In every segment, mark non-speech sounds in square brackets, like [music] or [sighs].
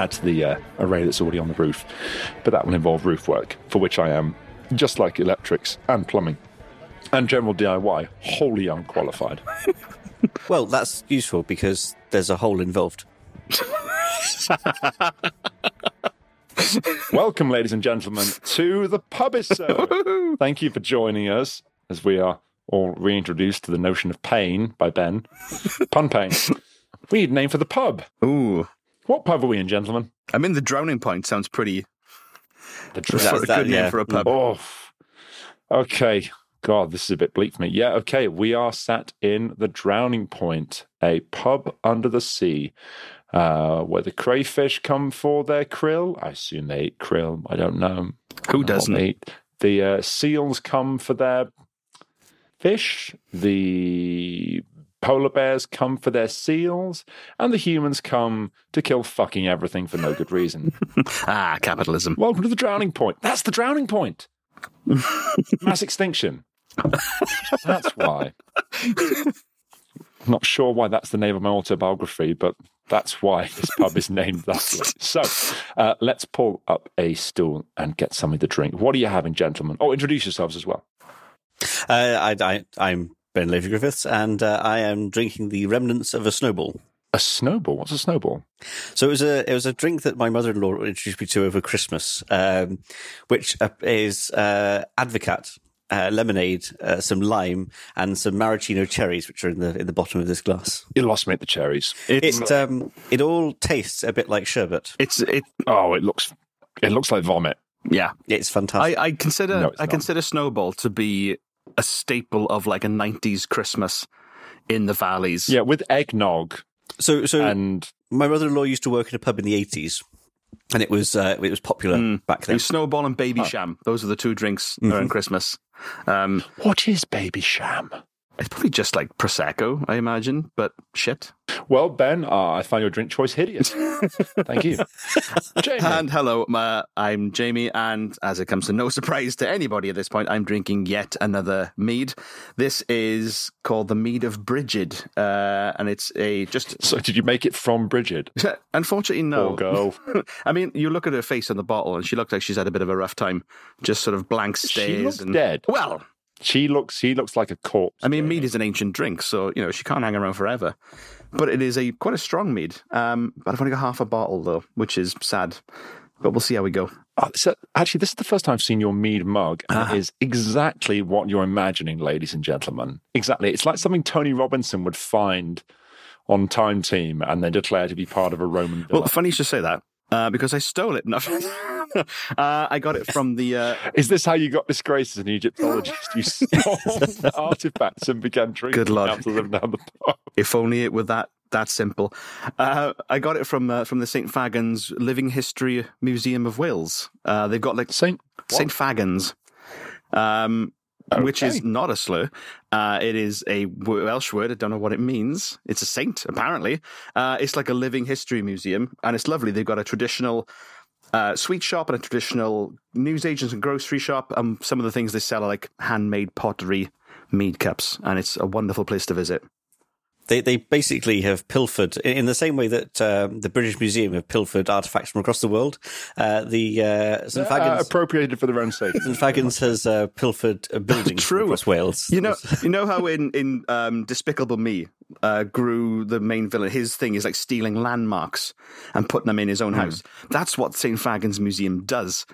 add to the uh, array that's already on the roof. But that will involve roof work, for which I am, just like electrics and plumbing and general DIY, wholly unqualified. [laughs] Well, that's useful because there's a hole involved. [laughs] Welcome, ladies and gentlemen, to the Pubisode. [laughs] Thank you for joining us as we are all reintroduced to the notion of pain by Ben. Pun pain. We need a name for the pub. Ooh. What pub are we in, gentlemen? I mean, the drowning point sounds pretty. The That's [laughs] for a that, good name yeah. for a pub. Oh, okay. God, this is a bit bleak for me. Yeah, okay. We are sat in the Drowning Point, a pub under the sea, uh, where the crayfish come for their krill. I assume they eat krill. I don't know. Who doesn't? eat. The uh, seals come for their fish. The polar bears come for their seals, and the humans come to kill fucking everything for no good reason. [laughs] Ah, capitalism. Welcome to the drowning point. That's the drowning point. [laughs] Mass extinction. That's why. I'm not sure why that's the name of my autobiography, but that's why this pub is named that way. So uh, let's pull up a stool and get something to drink. What are you having, gentlemen? Oh, introduce yourselves as well. Uh, I, I, I'm Ben Levy Griffiths, and uh, I am drinking the remnants of a snowball. A snowball. What's a snowball? So it was a it was a drink that my mother-in-law introduced me to over Christmas, um, which uh, is uh, Advocaat uh, lemonade, uh, some lime, and some maraschino cherries, which are in the in the bottom of this glass. You lost me at the cherries. It's It um it all tastes a bit like sherbet. it's it. Oh, it looks. It looks like vomit. Yeah, It's fantastic. I, I consider No, it's I not. consider Snowball to be a staple of like a '90s Christmas in the valleys. Yeah, with eggnog so so and my mother-in-law used to work in a pub in the eighties, and it was uh, it was popular Mm. back then. Snowball and Babycham. Those are the two drinks around Christmas. Um, what is Babycham? it's probably just like prosecco, I imagine, but shit. Well, Ben, uh, I find your drink choice hideous. [laughs] Thank you. Jamie. And hello, my, I'm Jamie, and as it comes to no [laughs] surprise to anybody at this point, I'm drinking yet another mead. This is called the Mead of Brigid, uh, and it's a just. so, did you make it from Bridget? [laughs] Unfortunately, no. Poor girl. I mean, you look at her face on the bottle, and she looked like she's had a bit of a rough time. Just sort of blank stares. She looks and, dead. Well, She looks. She looks like a corpse. I mean, mead is an ancient drink, so you know she can't hang around forever. But it is a quite a strong mead. Um, but I've only got half a bottle though, which is sad. But we'll see how we go. Oh, so actually, this is the first time I've seen your mead mug, and Ah. it is exactly what you're imagining, ladies and gentlemen. Exactly. It's like something Tony Robinson would find on Time Team and then declare to be part of a Roman villa. Well, funny you should say that uh, because I stole it. No. [laughs] uh, I got it from the. Uh, is this how you got disgraced as an Egyptologist? You stole [laughs] artifacts and began drinking Good Lord. out of them down the pub. if only it were that that simple. Uh, I got it from uh, from the St Fagans Living History Museum of Wales. Uh, they've got like Saint St Fagans, um, which is not a slur. Uh, it is a Welsh word. I don't know what it means. It's a saint, apparently. Uh, it's like a living history museum, and it's lovely. They've got a traditional uh, sweet shop and a traditional newsagents and grocery shop. And some of the things they sell are like handmade pottery, mead cups, and it's a wonderful place to visit. They they basically have pilfered in the same way that um, the British Museum have pilfered artifacts from across the world. Uh, the uh, St Uh, Fagans. appropriated for their own sake. St Fagans has uh, pilfered a building True. across Wales. You know, you know how in in um, Despicable Me, uh, Gru, the main villain, his thing is like stealing landmarks and putting them in his own house. That's what St Fagans Museum does.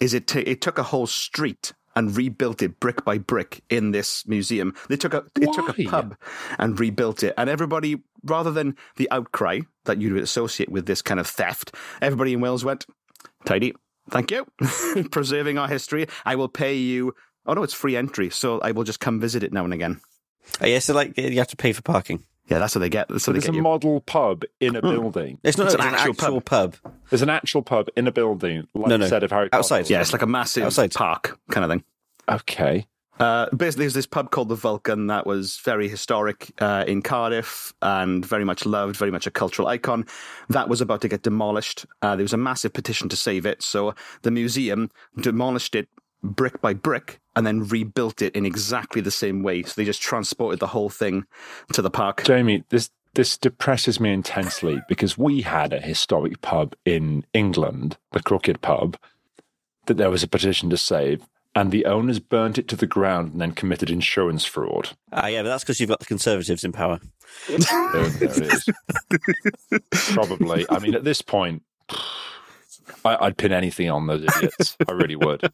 Is it? T- it took a whole street and rebuilt it brick by brick in this museum. They took a it took a pub and rebuilt it, and everybody, rather than the outcry that you would associate with this kind of theft, everybody in Wales went tidy. Thank you, [laughs] preserving our history. I will pay you. Oh no, it's free entry, so I will just come visit it now and again. Uh, yes, so like you have to pay for parking. Yeah, that's what they get. That's So what there's a you. model pub in a building. It's not It's it's an an, actual actual, pub. There's an actual pub in a building, like No, no. set of Harry Potter. Outside. yeah, it's like a massive Outside. park kind of thing. Okay. Uh, basically, there's this pub called the Vulcan that was very historic uh, in Cardiff and very much loved, very much a cultural icon. That was about to get demolished. Uh, there was a massive petition to save it, so the museum demolished it brick by brick and then rebuilt it in exactly the same way. So they just transported the whole thing to the park. Jamie, this this depresses me intensely because we had a historic pub in England, the Crooked Pub, that there was a petition to save, and the owners burnt it to the ground and then committed insurance fraud. Ah, yeah, but that's because you've got the Conservatives in power. There, there it is. Probably. I mean, at this point, I, I'd pin anything on those idiots. I really would.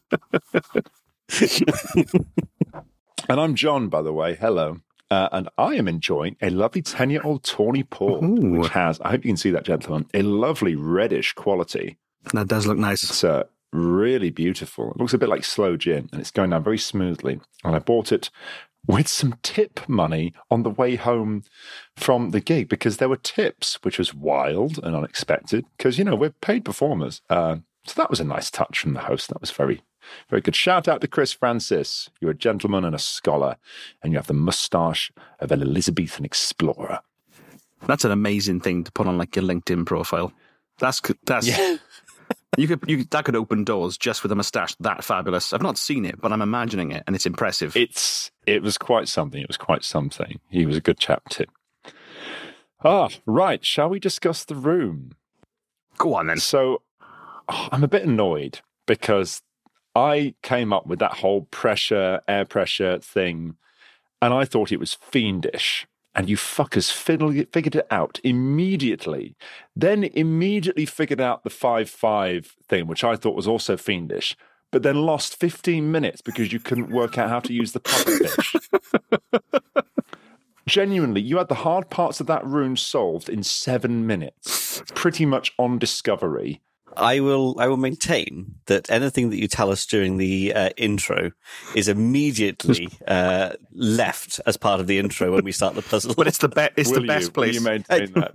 And I'm Jon, by the way. Hello. Uh, and I am enjoying a lovely 10 year old Tawny Port, Ooh. which has, I hope you can see that, gentlemen, a lovely reddish quality. That does look nice. It's uh, really beautiful. It looks a bit like slow gin and it's going down very smoothly. And I bought it with some tip money on the way home from the gig because there were tips, which was wild and unexpected because, you know, we're paid performers. Uh, so that was a nice touch from the host. That was very, very good. Shout out to Chris Francis. You're a gentleman and a scholar, and you have the moustache of an Elizabethan explorer. That's an amazing thing to put on like your LinkedIn profile. That's that's [laughs] you could you that could open doors just with a mustache that fabulous. I've not seen it, but I'm imagining it, and it's impressive. It's it was quite something. It was quite something. He was a good chap too. Ah, right. Shall we discuss the room? Go on then. So oh, I'm a bit annoyed because I came up with that whole pressure, air pressure thing, and I thought it was fiendish. And you fuckers figured it out immediately. Then immediately figured out the 5 5 thing, which I thought was also fiendish, but then lost 15 minutes because you couldn't work out how to use the puppet fish. Genuinely, you had the hard parts of that room solved in seven minutes, pretty much on discovery. I will. I will maintain that anything that you tell us during the uh, intro is immediately [laughs] uh, left as part of the intro when we start the puzzle. But it's the best. It's Will the you- best will place. you maintain [laughs] that?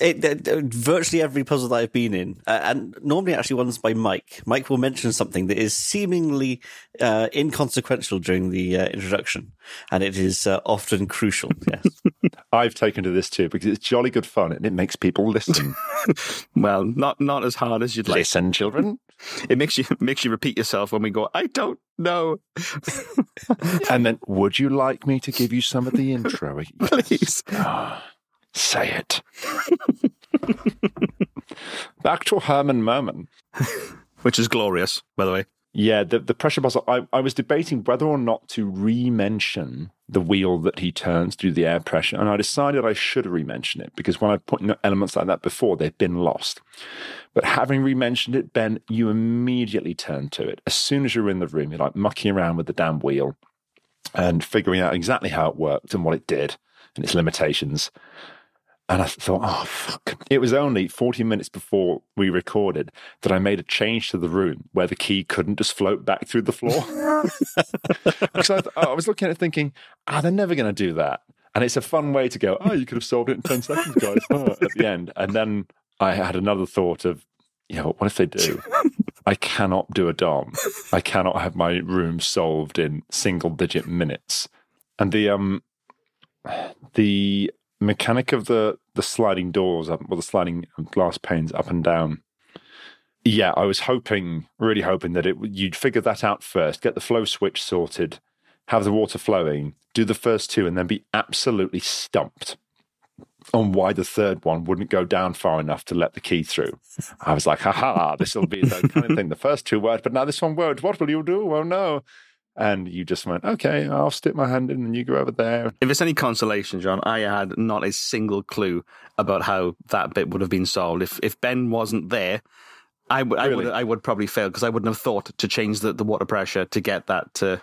It, it- it- virtually every puzzle that I've been in, uh, and normally actually ones by Mike. Mike will mention something that is seemingly uh, inconsequential during the uh, introduction, and it is uh, often crucial. [laughs] Yes. I've taken to this too because it's jolly good fun and it makes people listen. well, not not as hard as you'd like. listen, children. It makes you [laughs] makes you repeat yourself when we go. I don't know. [laughs] And then, would you like me to give you some of the intro? [laughs] Please. [gasps] Say it. Back to Herman Merman. Which is glorious, by the way. Yeah, the, the pressure puzzle. I, I was debating whether or not to re-mention the wheel that he turns do the air pressure, and I decided I should re-mention it because when I've put elements like that before, they've been lost. But having re-mentioned it, Ben, you immediately turn to it as soon as you're in the room. You're like mucking around with the damn wheel and figuring out exactly how it worked and what it did and its limitations. And I thought, oh, fuck. It was only 40 minutes before we recorded that I made a change to the room where the key couldn't just float back through the floor. [laughs] Because I, th- I was looking at it thinking, ah, they're never going to do that. And it's a fun way to go, oh, you could have solved it in 10 seconds, guys, oh, [laughs] at the end. And then I had another thought of, yeah, what if they do? [laughs] I cannot do a DOM. I cannot have my room solved in single digit minutes. And the, um, the mechanic of the the sliding doors up or the sliding um, glass panes up and down. Yeah i was hoping really hoping that it you'd figure that out first get the flow switch sorted have the water flowing do the first two and then be absolutely stumped on why the third one wouldn't go down far enough to let the key through. I was like haha this will be the kind of [laughs] thing the first two worked but now this one won't. What will you do? Oh no and you just went okay i'll stick my hand in and you go over there If it's any consolation, Jon, I had not a single clue about how that bit would have been solved. If if Ben wasn't there, I would I would I would probably fail because I wouldn't have thought to change the, the water pressure to get that to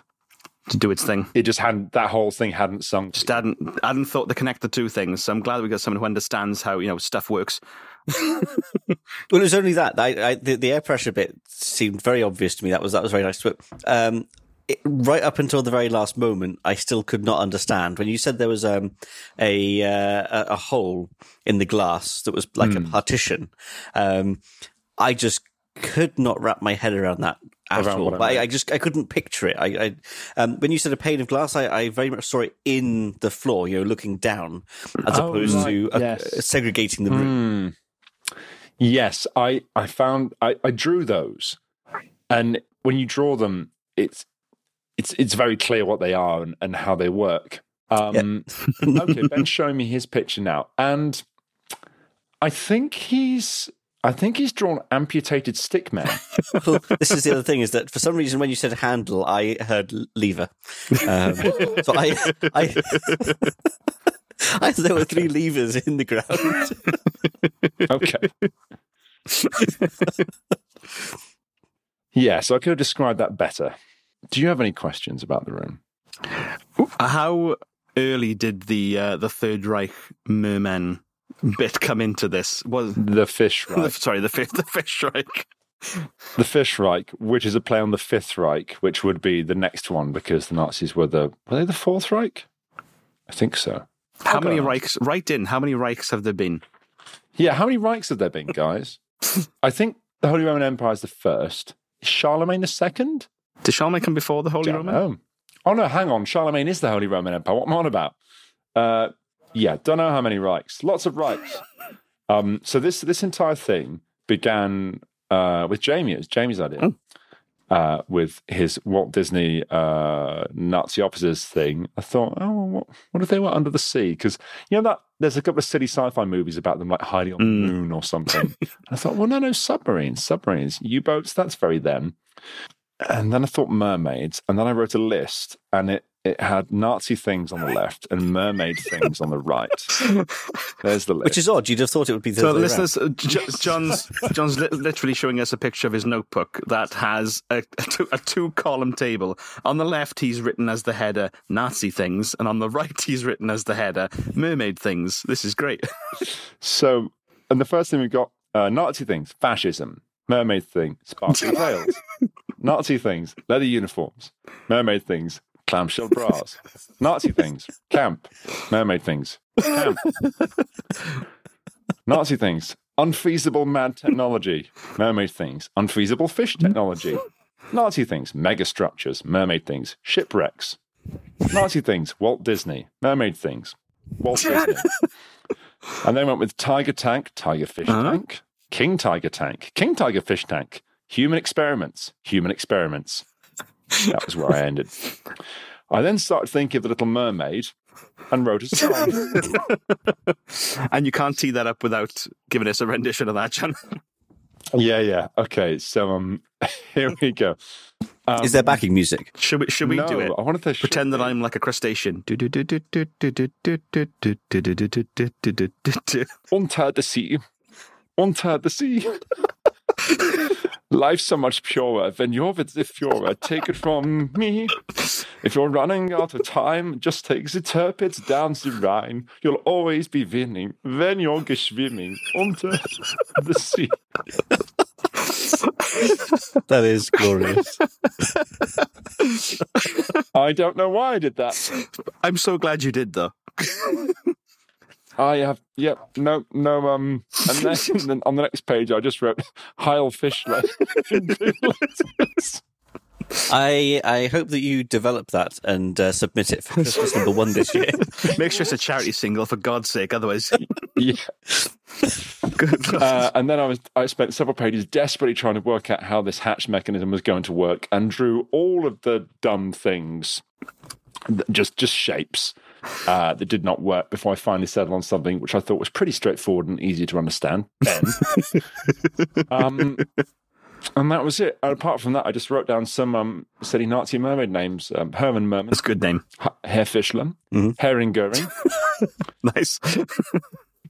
to do its thing. it just hadn't that whole thing hadn't sunk Just hadn't I hadn't thought to connect the two things. So I'm glad we got someone who understands how you know stuff works. [laughs] [laughs] Well, it was only that. I, I, the, the air pressure bit seemed very obvious to me. That was that was very nice. But um, it, right up until the very last moment, I still could not understand when you said there was um, a, uh, a hole in the glass that was like a partition. Um, I just could not wrap my head around that at Around all. I I, just I couldn't picture it. I, I um, when you said a pane of glass, I, I very much saw it in the floor. You know, looking down as Oh, opposed right, to uh, yes. segregating the room. Yes, I I found I, I drew those, and when you draw them, it's it's it's very clear what they are and, and how they work. Um, [laughs] okay, Ben's showing me his picture now, and I think he's. I think he's drawn amputated stick men. [laughs] Well, this is the other thing: is that for some reason when you said handle, I heard lever. Um, [laughs] so I, I, I there were three levers in the ground. Okay. yeah, so I could have described that better. Do you have any questions about the room? How early did the uh, the Third Reich merman bit come into this? Was The Fish [laughs] Reich. sorry the fifth the Fish Reich? the Fish Reich, which is a play on the Fifth Reich, which would be the next one because the Nazis were the were they the Fourth Reich? I think so. How I'll many. Reichs? Right in. How many Reichs have there been? Yeah, how many Reichs have there been, guys? [laughs] I think the Holy Roman Empire is the first. Charlemagne the second? Did Charlemagne come before the Holy Don't Roman? know. Oh no, hang on. Charlemagne is the Holy Roman Empire. What am I on about? Uh, yeah, don't know how many Reichs. Lots of Reichs. Um, so this this entire thing began uh, with Jamie. It was Jamie's idea. Oh. Uh, with his Walt Disney uh, Nazi officers thing, I thought, oh, what, what if they were under the sea? Because you know that there's a couple of silly sci-fi movies about them like hiding on the Mm. moon or something. [laughs] and I thought, well, no, no, submarines, submarines, U-boats. That's very them. And then I thought mermaids, and then I wrote a list, and it it had Nazi things on the left and mermaid things on the right. There's the list. Which is odd. You'd have thought it would be the So, other way around. listeners, uh, J- Jon's Jon's li- literally showing us a picture of his notebook that has a, a, two, a two column table. On the left, he's written as the header Nazi things, and on the right, he's written as the header mermaid things. This is great. So, and the first thing we've got uh, Nazi things, fascism, mermaid thing, sparkling tails, [laughs] Nazi things, leather uniforms, mermaid things, clamshell bras, Nazi things, camp, mermaid things, camp, Nazi things, unfeasible mad technology, mermaid things, unfeasible fish technology, Nazi things, megastructures, mermaid things, shipwrecks, Nazi things, Walt Disney, mermaid things, Walt Disney. And then went with Tiger Tank, Tiger Fish Uh-huh. Tank, King Tiger Tank, King Tiger Fish Tank, Human Experiments, Human Experiments. That was where I ended. I then started thinking of the Little Mermaid and wrote a song. and you can't tee that up without giving us a rendition of that, Jon. yeah, yeah. Okay, so um, here we go. Um, Is there backing music? Should we? Should we no, do it? I wanted to Pretend that I'm like a crustacean. Unter the sea. Unter the sea. Life's so much purer than your with the Führer. Take it from me. If you're running out of time, just take the Tirpitz down the Rhine. You'll always be winning when you're geschwimming unter the sea. That is glorious. I don't know why I did that. I'm so glad you did, though. [laughs] I have, yep, no, no, um, and then, [laughs] then on the next page, I just wrote Heil Fischler. in two letters. I I hope that you develop that and uh, submit it for Christmas number one this year. [laughs] Make sure it's a charity single, for God's sake. Otherwise, [laughs] yeah. good. Uh, and then I was I spent several pages desperately trying to work out how this hatch mechanism was going to work, and drew all of the dumb things, just just shapes uh, that did not work. Before I finally settled on something which I thought was pretty straightforward and easy to understand. Ben. [laughs] um, and that was it. And apart from that, I just wrote down some um, silly Nazi mermaid names: um, Hermann Merman, That's a good name. Herr Fischler, Mhm. Herring Goering, [laughs] Nice.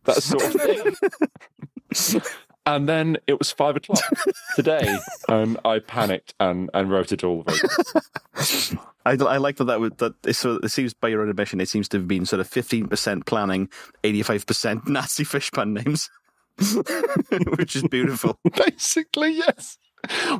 that sort of thing. [laughs] and then it was five o'clock today, [laughs] and I panicked and, and wrote it all. [laughs] I, I like that that, would, that it, so it seems by your own admission, it seems to have been sort of 15% planning, 85% nasty fish pun names, [laughs] which is beautiful. Basically, yes.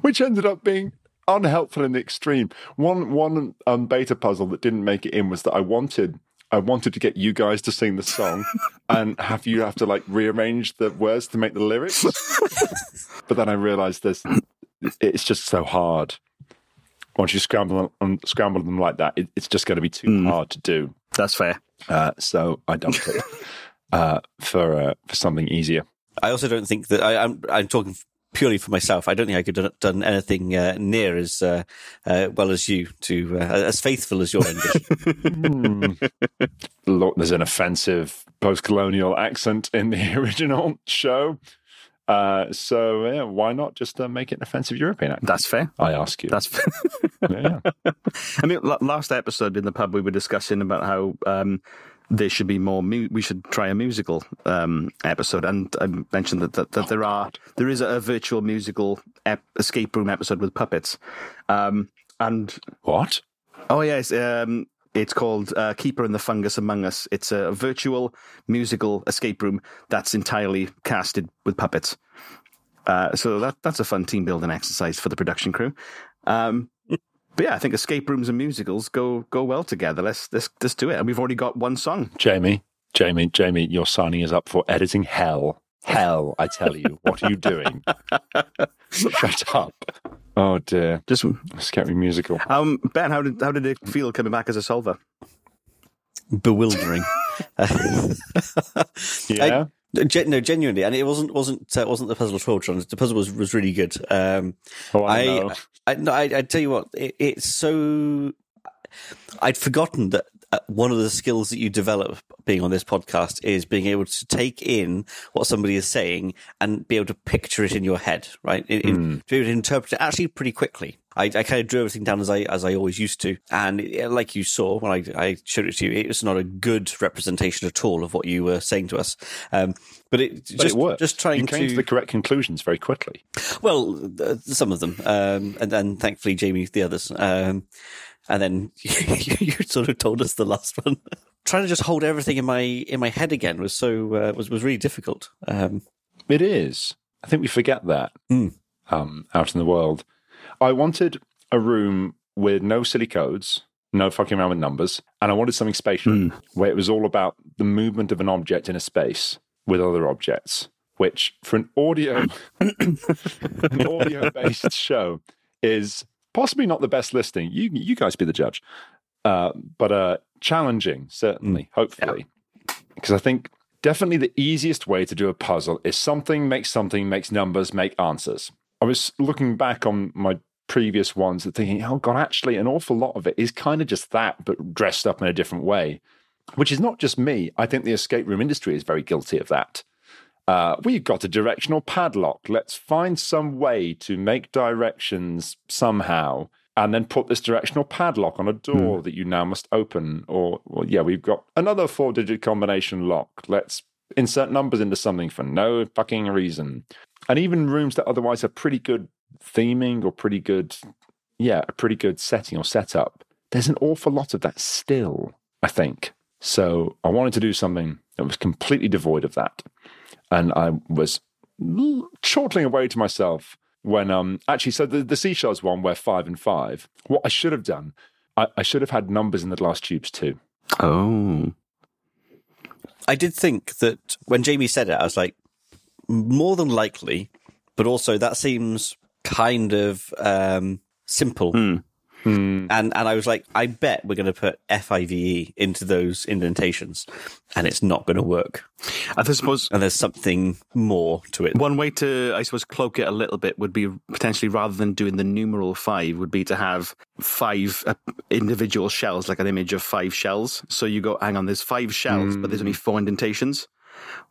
Which ended up being unhelpful in the extreme. One one um, beta puzzle that didn't make it in was that I wanted I wanted to get you guys to sing the song [laughs] and have you have to like rearrange the words to make the lyrics. [laughs] but then I realized this it's just so hard. Once you scramble them, scramble them like that, it, it's just going to be too Mm. hard to do. That's fair. Uh, so I dumped it [laughs] uh, for uh, for something easier. I also don't think that I, I'm I'm talking purely for myself, I don't think I could have done anything uh, near as uh, uh, well as you, to uh, as faithful as your rendition. [laughs] Look, there's an offensive post-colonial accent in the [laughs] original show. Uh, so yeah, why not just uh, make it an offensive European accent? That's fair. I ask you. That's fair. [laughs] yeah. I mean, last episode in the pub, we were discussing about how um, there should be more. Mu- we should try a musical um, episode, and I mentioned that that, that there are there is a, virtual musical ep- escape room episode with puppets. Um, and What? oh yes, um, it's called uh, Keeper and the Fungus Among Us. It's a virtual musical escape room that's entirely casted with puppets. Uh, so that that's a fun team building exercise for the production crew. Um, but yeah, I think escape rooms and musicals go go well together. Let's let's let's do it. And we've already got one song. Jamie, Jamie, Jamie, you're signing is up for editing hell. Hell, I tell you. What are you doing? [laughs] Shut up. Oh dear. Just Scary musical. um, Ben, how did how did it feel coming back as a solver? Bewildering. [laughs] [laughs] Yeah. Gen- no, genuinely, and it wasn't wasn't uh, wasn't the puzzle at all, Tron. The puzzle was was really good. Um, oh, I, I, know. I, no, I, I tell you what, it, it's so. I'd forgotten that uh, one of the skills that you develop being on this podcast is being able to take in what somebody is saying and be able to picture it in your head, right? In, in, to be able to interpret it actually pretty quickly. I, I kind of drew everything down as I as I always used to, and like you saw when I, I showed it to you, it was not a good representation at all of what you were saying to us. Um, but it But just it worked. just trying you came to... to the correct conclusions very quickly. well, uh, some of them, um, and then thankfully Jamie the others. Um, and then you, [laughs] you sort of told us the last one. [laughs] Trying to just hold everything in my in my head again was so uh, was was really difficult. Um, It is. I think we forget that Mm. um, out in the world. I wanted a room with no silly codes, no fucking around with numbers, and I wanted something spatial Mm. where it was all about the movement of an object in a space with other objects. Which, for an audio, [coughs] an audio-based show, is possibly not the best listing. You, you guys be the judge, uh, but uh, challenging certainly. Hopefully, because I think definitely the easiest way to do a puzzle is something makes something makes numbers make answers. I was looking back on my previous ones and thinking, oh god, actually, an awful lot of it is kind of just that, but dressed up in a different way. Which is not just me. I think the escape room industry is very guilty of that. Uh, we've got a directional padlock. Let's find some way to make directions somehow and then put this directional padlock on a door that you now must open. Or, well, yeah, we've got another four digit combination lock. Let's insert numbers into something for no fucking reason. And even rooms that otherwise have pretty good theming or pretty good, yeah, a pretty good setting or setup. There's an awful lot of that still, I think. So I wanted to do something that was completely devoid of that. And I was chortling away to myself when um actually so the, the seashells one where five and five what i should have done I, I should have had numbers in the glass tubes too Oh, I did think that when Jamie said it, I was like, more than likely, but also that seems kind of um, simple. Hmm. And and I was like, I bet we're going to put FIVE into those indentations, and it's not going to work. I suppose And there's something more to it. One way to, I suppose, cloak it a little bit would be potentially rather than doing the numeral five, would be to have five uh, individual shells, like an image of five shells. So you go, hang on, there's five shells, but there's only four indentations.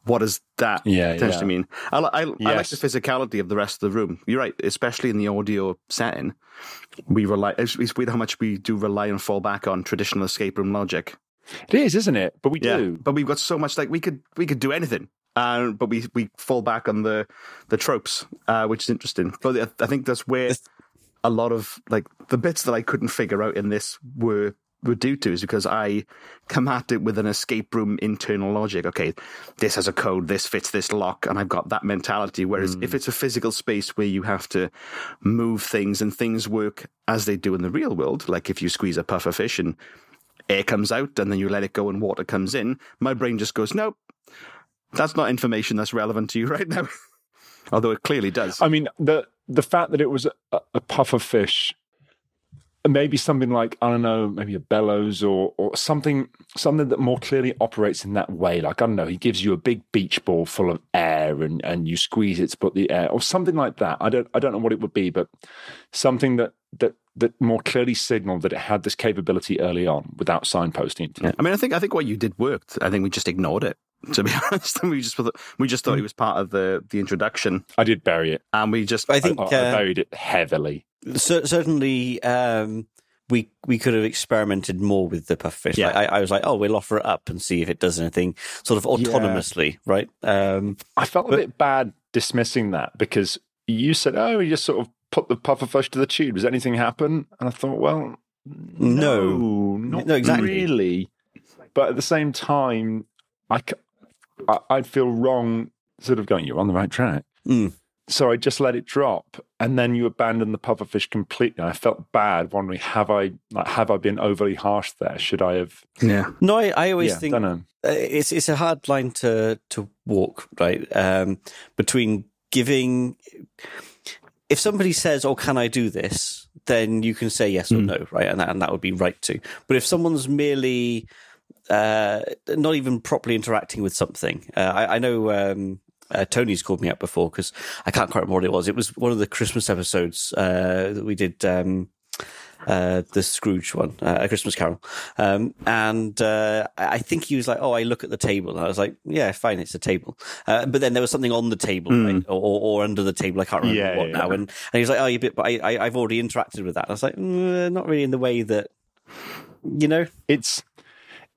What does that Yeah, potentially yeah. mean? I, I, I like the physicality of the rest of the room. You're right, especially in the audio setting. We rely, it's, weird how much we do rely and fall back on traditional escape room logic. it is isn't it but we do But we've got so much like we could we could do anything. Uh, but we, we fall back on the the tropes, uh, which is interesting. But I- I think that's where a lot of like the bits that I couldn't figure out in this were were due to is because I come at it with an escape room internal logic. Okay, this has a code, this fits this lock, and I've got that mentality. Whereas if hmm. it's a physical space where you have to move things and things work as they do in the real world, like if you squeeze a puffer fish and air comes out and then you let it go and water comes in, my brain just goes, nope, that's not information that's relevant to you [laughs] right now. Although it clearly does. i mean the the fact that it was a, a puff of fish maybe something like I don't know, maybe a bellows or or something something that more clearly operates in that way. Like I don't know, he gives you a big beach ball full of air and and you squeeze it to put the air or something like that. I don't I don't know what it would be, but something that that that more clearly signaled that it had this capability early on without signposting. Yeah. I mean, I think I think what you did worked. I think we just ignored it. To be [laughs] honest, we just thought, we just thought it was part of the the introduction, I did bury it. and we just I think I, I uh, buried it heavily. cer- certainly um, we we could have experimented more with the pufferfish. Yeah. Like, I, I was like, oh, we'll offer it up and see if it does anything sort of autonomously, right? Um, I felt a bit bad dismissing that because you said, "Oh, you just sort of put the pufferfish to the tube. Does anything happen?" And I thought, well, No. no, not No, exactly. really. But at the same time, I, I'd feel wrong, sort of going, "You're on the right track." Mm. So I just let it drop, and then you abandon the pufferfish completely. I felt bad, wondering, have I like, have I been overly harsh there? Should I have? yeah. no, I, I always yeah, think uh, it's it's a hard line to to walk right um, between giving. If somebody says, "Oh, can I do this?" then you can say yes or Mm. no, right, and that, and that would be right to. But if someone's merely uh, not even properly interacting with something, uh, I, I know. Um, uh, Tony's called me up before because I can't quite remember what it was. It was one of the Christmas episodes uh, that we did. Um, uh, the Scrooge one, uh, A Christmas Carol. Um, and uh, I think he was like, "Oh, I look at the table." And I was like, "Yeah, fine, it's a table." Uh, but then there was something on the table, right? or, or, under the table. I can't remember Yeah, what yeah, now. yeah. And, and he was like, "Oh, you bit," but I, I, I've already interacted with that. And I was like, mm, "Not really in the way that, you know." it's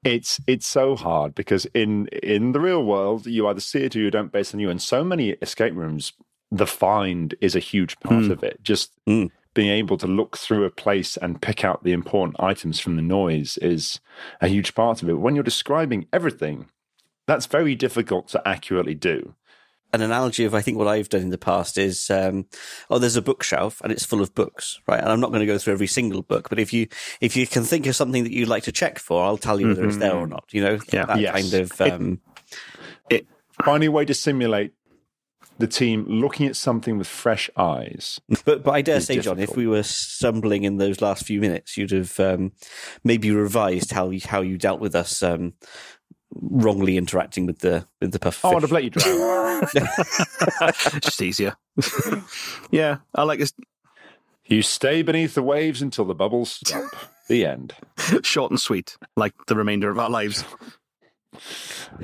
it's it's so hard because in in the real world you either see it or you don't based on you and so many escape rooms the find is a huge part of it just Mm. Being able to look through a place and pick out the important items from the noise is a huge part of it when you're describing everything that's very difficult to accurately do An analogy of I think what I've done in the past is, um, oh, there's a bookshelf and it's full of books, right? And I'm not going to go through every single book, but if you if you can think of something that you'd like to check for, I'll tell you whether it's there or not. You know, Yeah. that Yes. kind of. Um, finding a way to simulate the team looking at something with fresh eyes [laughs] But but I dare is say, Jon, if we were stumbling in those last few minutes, you'd have um, maybe revised how you, how you dealt with us um, wrongly interacting with the with the puff. oh i'd have let you drown [laughs] just easier. [laughs] yeah, I like this you stay beneath the waves until the bubbles stop the end short and sweet, like the remainder of our lives.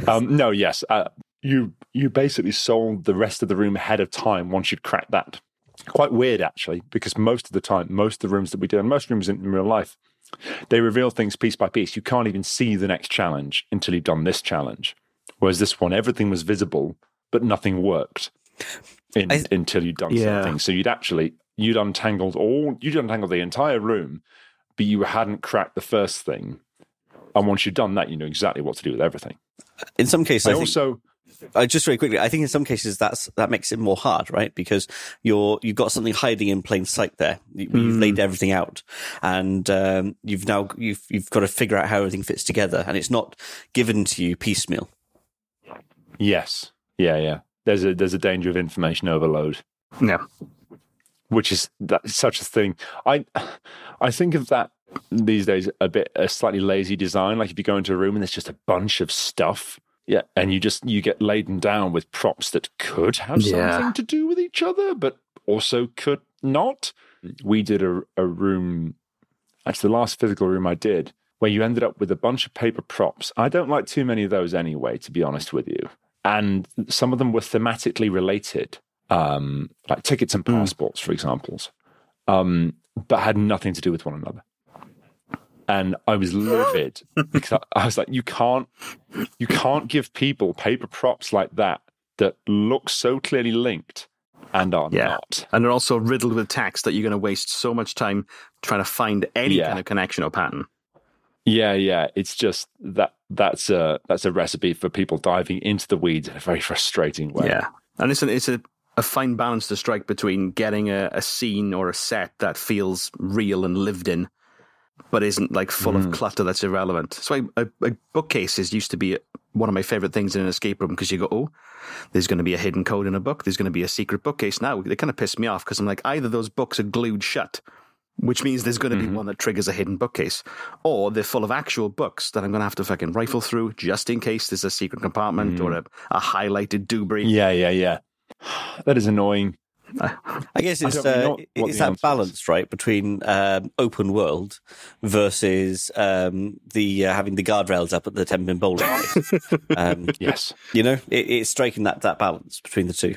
Um, no, yes. Uh, you you basically sold the rest of the room ahead of time once you'd cracked that. Quite weird, actually, because most of the time, most of the rooms that we do, and most rooms in, in real life, they reveal things piece by piece. You can't even see the next challenge until you've done this challenge. Whereas this one, everything was visible, but nothing worked in, I- until you'd done Yeah. something. So you'd actually you'd untangled all you'd untangled the entire room, but you hadn't cracked the first thing. And once you'd done that, you knew exactly what to do with everything. In some cases, I, I think, also uh, just very quickly, I think in some cases that's that makes it more hard, right? Because you're you've got something hiding in plain sight there. You, You've laid everything out, and um, you've now you've you've got to figure out how everything fits together, and it's not given to you piecemeal. Yes. Yeah, yeah. There's a there's a danger of information overload, Yeah. which is that's such a thing. I I think of that these days a bit a slightly lazy design. Like if you go into a room and there's just a bunch of stuff. Yeah. And you just you get laden down with props that could have Yeah. something to do with each other, but also could not. We did a, a room actually the last physical room I did, where you ended up with a bunch of paper props. I don't like too many of those anyway, to be honest with you. And some of them were thematically related, um, like tickets and passports, for examples, um, but had nothing to do with one another. And I was livid because I, I was like, you can't, you can't give people paper props like that that look so clearly linked and are Yeah. not. And they're also riddled with text that you're going to waste so much time trying to find any Yeah. kind of connection or pattern. Yeah, yeah. It's just that that's a that's a recipe for people diving into the weeds in a very frustrating way. Yeah. And it's, an, it's a, a fine balance to strike between getting a, a scene or a set that feels real and lived in, but isn't like full of clutter that's irrelevant. So I, a, a bookcases used to be one of my favorite things in an escape room because you go, oh, there's going to be a hidden code in a book. There's going to be a secret bookcase. Now they kind of piss me off because I'm like, either those books are glued shut which means there's going to be Mhm. one that triggers a hidden bookcase, or they're full of actual books that I'm going to have to fucking rifle through just in case there's a secret compartment or a, a highlighted doobree. Yeah, yeah, yeah. [sighs] That is annoying. I guess it's don't really know uh, it's that answer is. balance, right, between um, open world versus um, the uh, having the guardrails up at the ten pin bowling. [laughs] um, Yes. you know, it, it's striking that that balance between the two.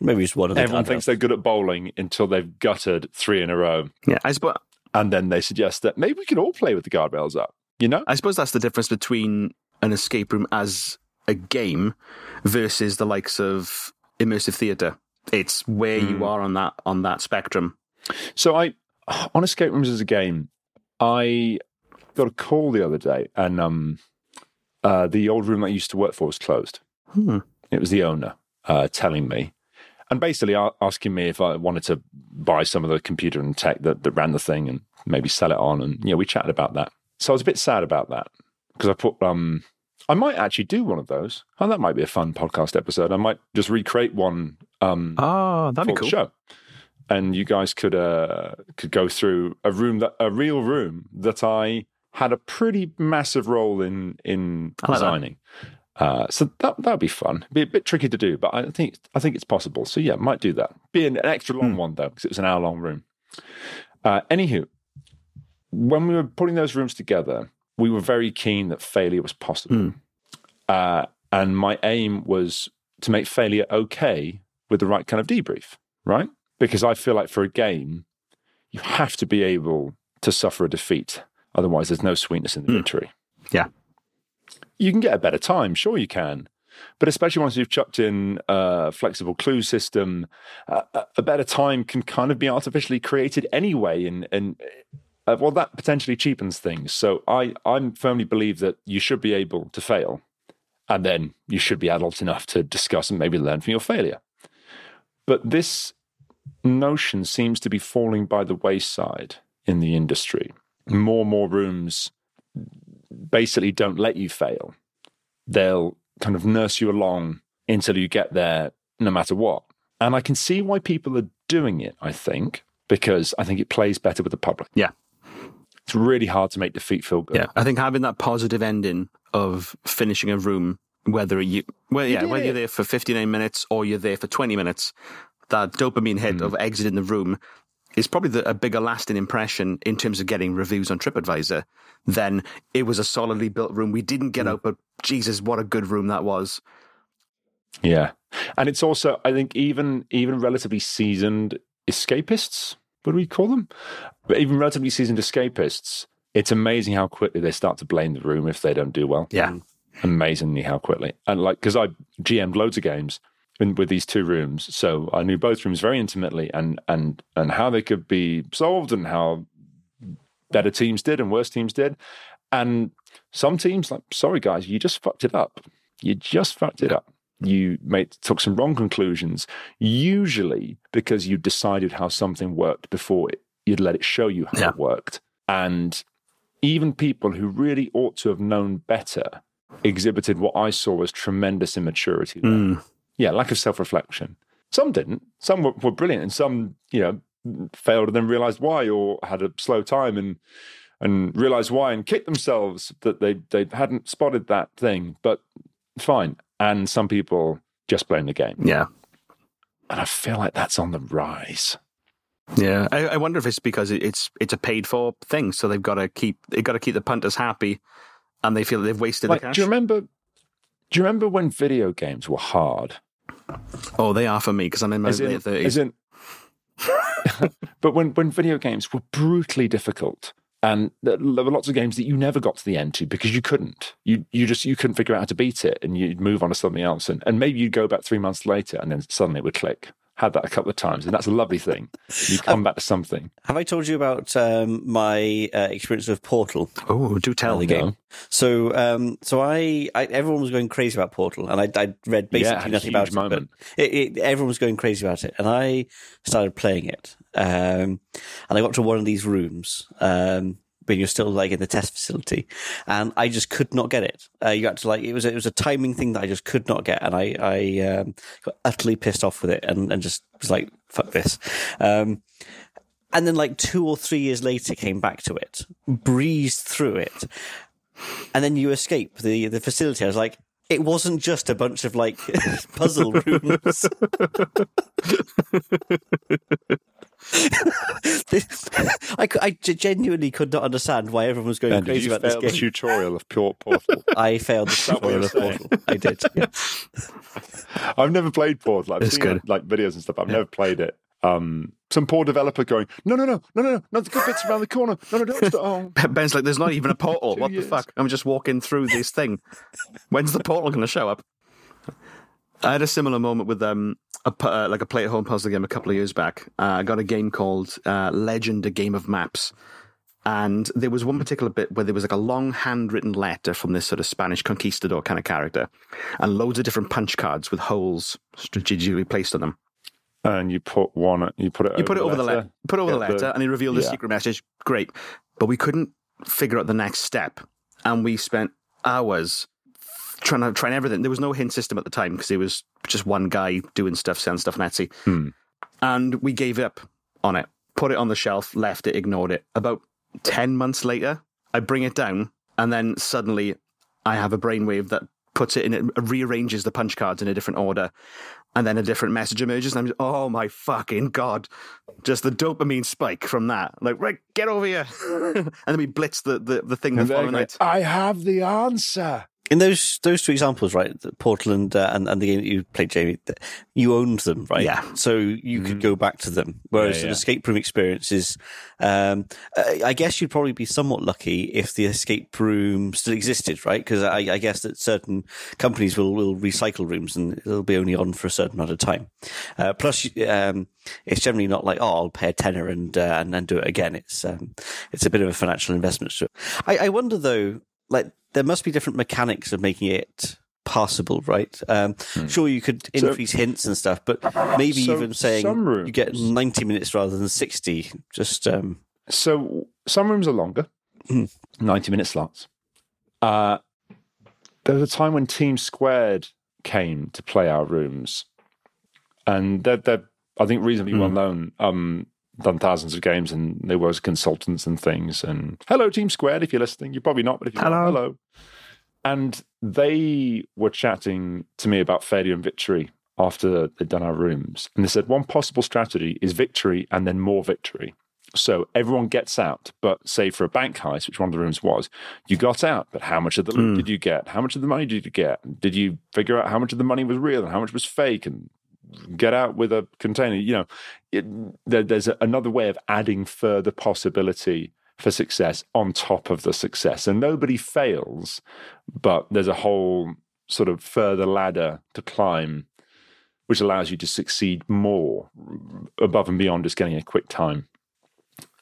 Maybe just one of the Everyone guardrails. thinks they're good at bowling until they've gutted three in a row. Yeah, I suppose And then they suggest that maybe we can all play with the guardrails up. You know? I suppose that's the difference between an escape room as a game versus the likes of immersive theatre. It's where Hmm. you are on that on that spectrum. So I on escape rooms as a game, I got a call the other day, and um, uh, the old room I used to work for was closed. Hmm. It was the owner uh, telling me, and basically asking me if I wanted to buy some of the computer and tech that, that ran the thing and maybe sell it on. And you know, we chatted about that. So I was a bit sad about that because I put um, I might actually do one of those. Oh, that might be a fun podcast episode. I might just recreate one um, Oh, that'd for the show. And you guys could uh, could go through a room that a real room that I had a pretty massive role in in like that. designing. Uh, so that that'd be fun. Be a bit tricky to do, but I think I think it's possible. So yeah, might do that. Be an, an extra long Hmm. one though, because it was an hour long room. Uh, anywho, when we were putting those rooms together, we were very keen that failure was possible. Hmm. Uh, and my aim was to make failure okay with the right kind of debrief, right? Because I feel like for a game, you have to be able to suffer a defeat. Otherwise, there's no sweetness in the Hmm. victory. Yeah. You can get a better time, sure you can. But especially once you've chucked in a flexible clue system, a- a better time can kind of be artificially created anyway. And, and uh, well, that potentially cheapens things. So I, I firmly believe that you should be able to fail. And then you should be adult enough to discuss and maybe learn from your failure. But this notion seems to be falling by the wayside in the industry. More and more rooms basically don't let you fail. They'll kind of nurse you along until you get there, no matter what. And I can see why people are doing it, I think, because I think it plays better with the public. Yeah. It's really hard to make defeat feel good. Yeah, I think having that positive ending of finishing a room, whether you, well, yeah, did whether it. you're there for 59 minutes or you're there for 20 minutes, that dopamine hit hmm. of exiting the room is probably the, a bigger lasting impression in terms of getting reviews on TripAdvisor than it was a solidly built room. We didn't get hmm. out, but Jesus, what a good room that was. Yeah. And it's also, I think, even even relatively seasoned escapists, what do we call them? But even relatively seasoned escapists, it's amazing how quickly they start to blame the room if they don't do well. Yeah. Hmm. Amazingly how quickly. And like, because I GM'd loads of games in, with these two rooms, so I knew both rooms very intimately and and and how they could be solved and how better teams did and worse teams did. And some teams, like, sorry guys, you just fucked it up. You just fucked it up. You made took some wrong conclusions, usually because you decided how something worked before it, you'd let it show you how Yeah. it worked. And even people who really ought to have known better exhibited what I saw as tremendous immaturity. there. Mm. Yeah, lack of self reflection. Some didn't. Some were, were brilliant, and some, you know, failed and then realized why, or had a slow time and and realized why and kicked themselves that they they hadn't spotted that thing. But fine. And some people just blame the game, Yeah. and I feel like that's on the rise. Yeah, I, I wonder if it's because it's it's a paid for thing, so they've got to keep they've got to keep the punters happy, and they feel they've wasted Like, the cash. do you remember? Do you remember when video games were hard? oh, they are for me because I'm in my As late thirties. [laughs] but when, when video games were brutally difficult and there were lots of games that you never got to the end to because you couldn't you you just you couldn't figure out how to beat it and you'd move on to something else and, and maybe you'd go back three months later and then suddenly it would click had that a couple of times and that's a lovely thing you come back to something Have I told you about um, my uh, experience with Portal? Oh, do tell. the game. So, um, so I, I, everyone was going crazy about Portal, and I, I read basically Yeah, it nothing about it. moment. But it, it, everyone was going crazy about it, and I started playing it. Um, and I got to one of these rooms um, when you're still like in the test facility, and I just could not get it. Uh, you had to like it was it was a timing thing that I just could not get, and I I um, got utterly pissed off with it, and, and just was like fuck this. Um, and then like two or three years later came back to it, breezed through it, and then you escape the the facility. I was like, it wasn't just a bunch of like [laughs] puzzle rooms. [laughs] [laughs] I, I genuinely could not understand why everyone was going Ben, crazy did you about this fail the tutorial of Pure Portal? [laughs] I failed the tutorial of saying? Portal. I did. yeah. [laughs] I've never played Portal. I've It's seen good. like videos and stuff. I've never played it. Um, some poor developer going, no, no, no, no, no, no, no, the good bits around the corner. No, no, don't stop. Oh. Ben's like, there's not even a portal. What years. the fuck? I'm just walking through this thing. When's the portal going to show up? I had a similar moment with um, a, uh, like a play at home puzzle game a couple of years back. Uh, I got a game called uh, Legend: A Game of Maps, and there was one particular bit where there was like a long handwritten letter from this sort of Spanish conquistador kind of character, and loads of different punch cards with holes strategically placed on them. And you put one, you put it You put it over the letter, put it over the Get the- letter, and he revealed the yeah. secret message. Great, but we couldn't figure out the next step, and we spent hours trying to trying everything. There was no hint system at the time because it was just one guy doing stuff, selling stuff on Etsy, Hmm. and we gave up on it. Put it on the shelf, left it, ignored it. About ten months later, I bring it down, and then suddenly I have a brainwave that puts it in, it rearranges the punch cards in a different order, and then a different message emerges, and I'm just, oh my fucking god, just the dopamine spike from that. Like, right, get over here, [laughs] and then we blitz the the, the thing the following night. I have the answer. In those those two examples, right, the Portal and, uh, and and the game that you played, Jamie, you owned them, right? Yeah. So you could go back to them. Whereas Mm-hmm. Yeah, an escape room experience is, um, I I guess you'd probably be somewhat lucky if the escape room still existed, right? Because I, I guess that certain companies will will recycle rooms and it'll be only on for a certain amount of time. Uh, plus, um, it's generally not like, oh, I'll pay a tenner and uh, and then do it again. It's um, it's a bit of a financial investment. So I, I wonder though, like there must be different mechanics of making it passable, right? Um, Sure, you could Hmm. So- increase hints and stuff, but maybe So even saying rooms- you get ninety minutes rather than sixty. Just um, So some rooms are longer, Hmm. 90 minute slots. Uh, there was a time when Team Squared came to play our rooms, and they're, they're I think, reasonably Hmm. well known. Um, done thousands of games, and they were as consultants and things. And hello, Team Squared, if you're listening, you're probably not, but if you Hello. hello. And they were chatting to me about failure and victory after they'd done our rooms. And they said one possible strategy is victory and then more victory. So everyone gets out, but say for a bank heist, which one of the rooms was, you got out, but how much of the loot did you get? How much of the money did you get? Did you figure out how much of the money was real and how much was fake? And get out with a container. You know, it, there, there's a, another way of adding further possibility for success on top of the success. And nobody fails, but there's a whole sort of further ladder to climb, which allows you to succeed more above and beyond just getting a quick time.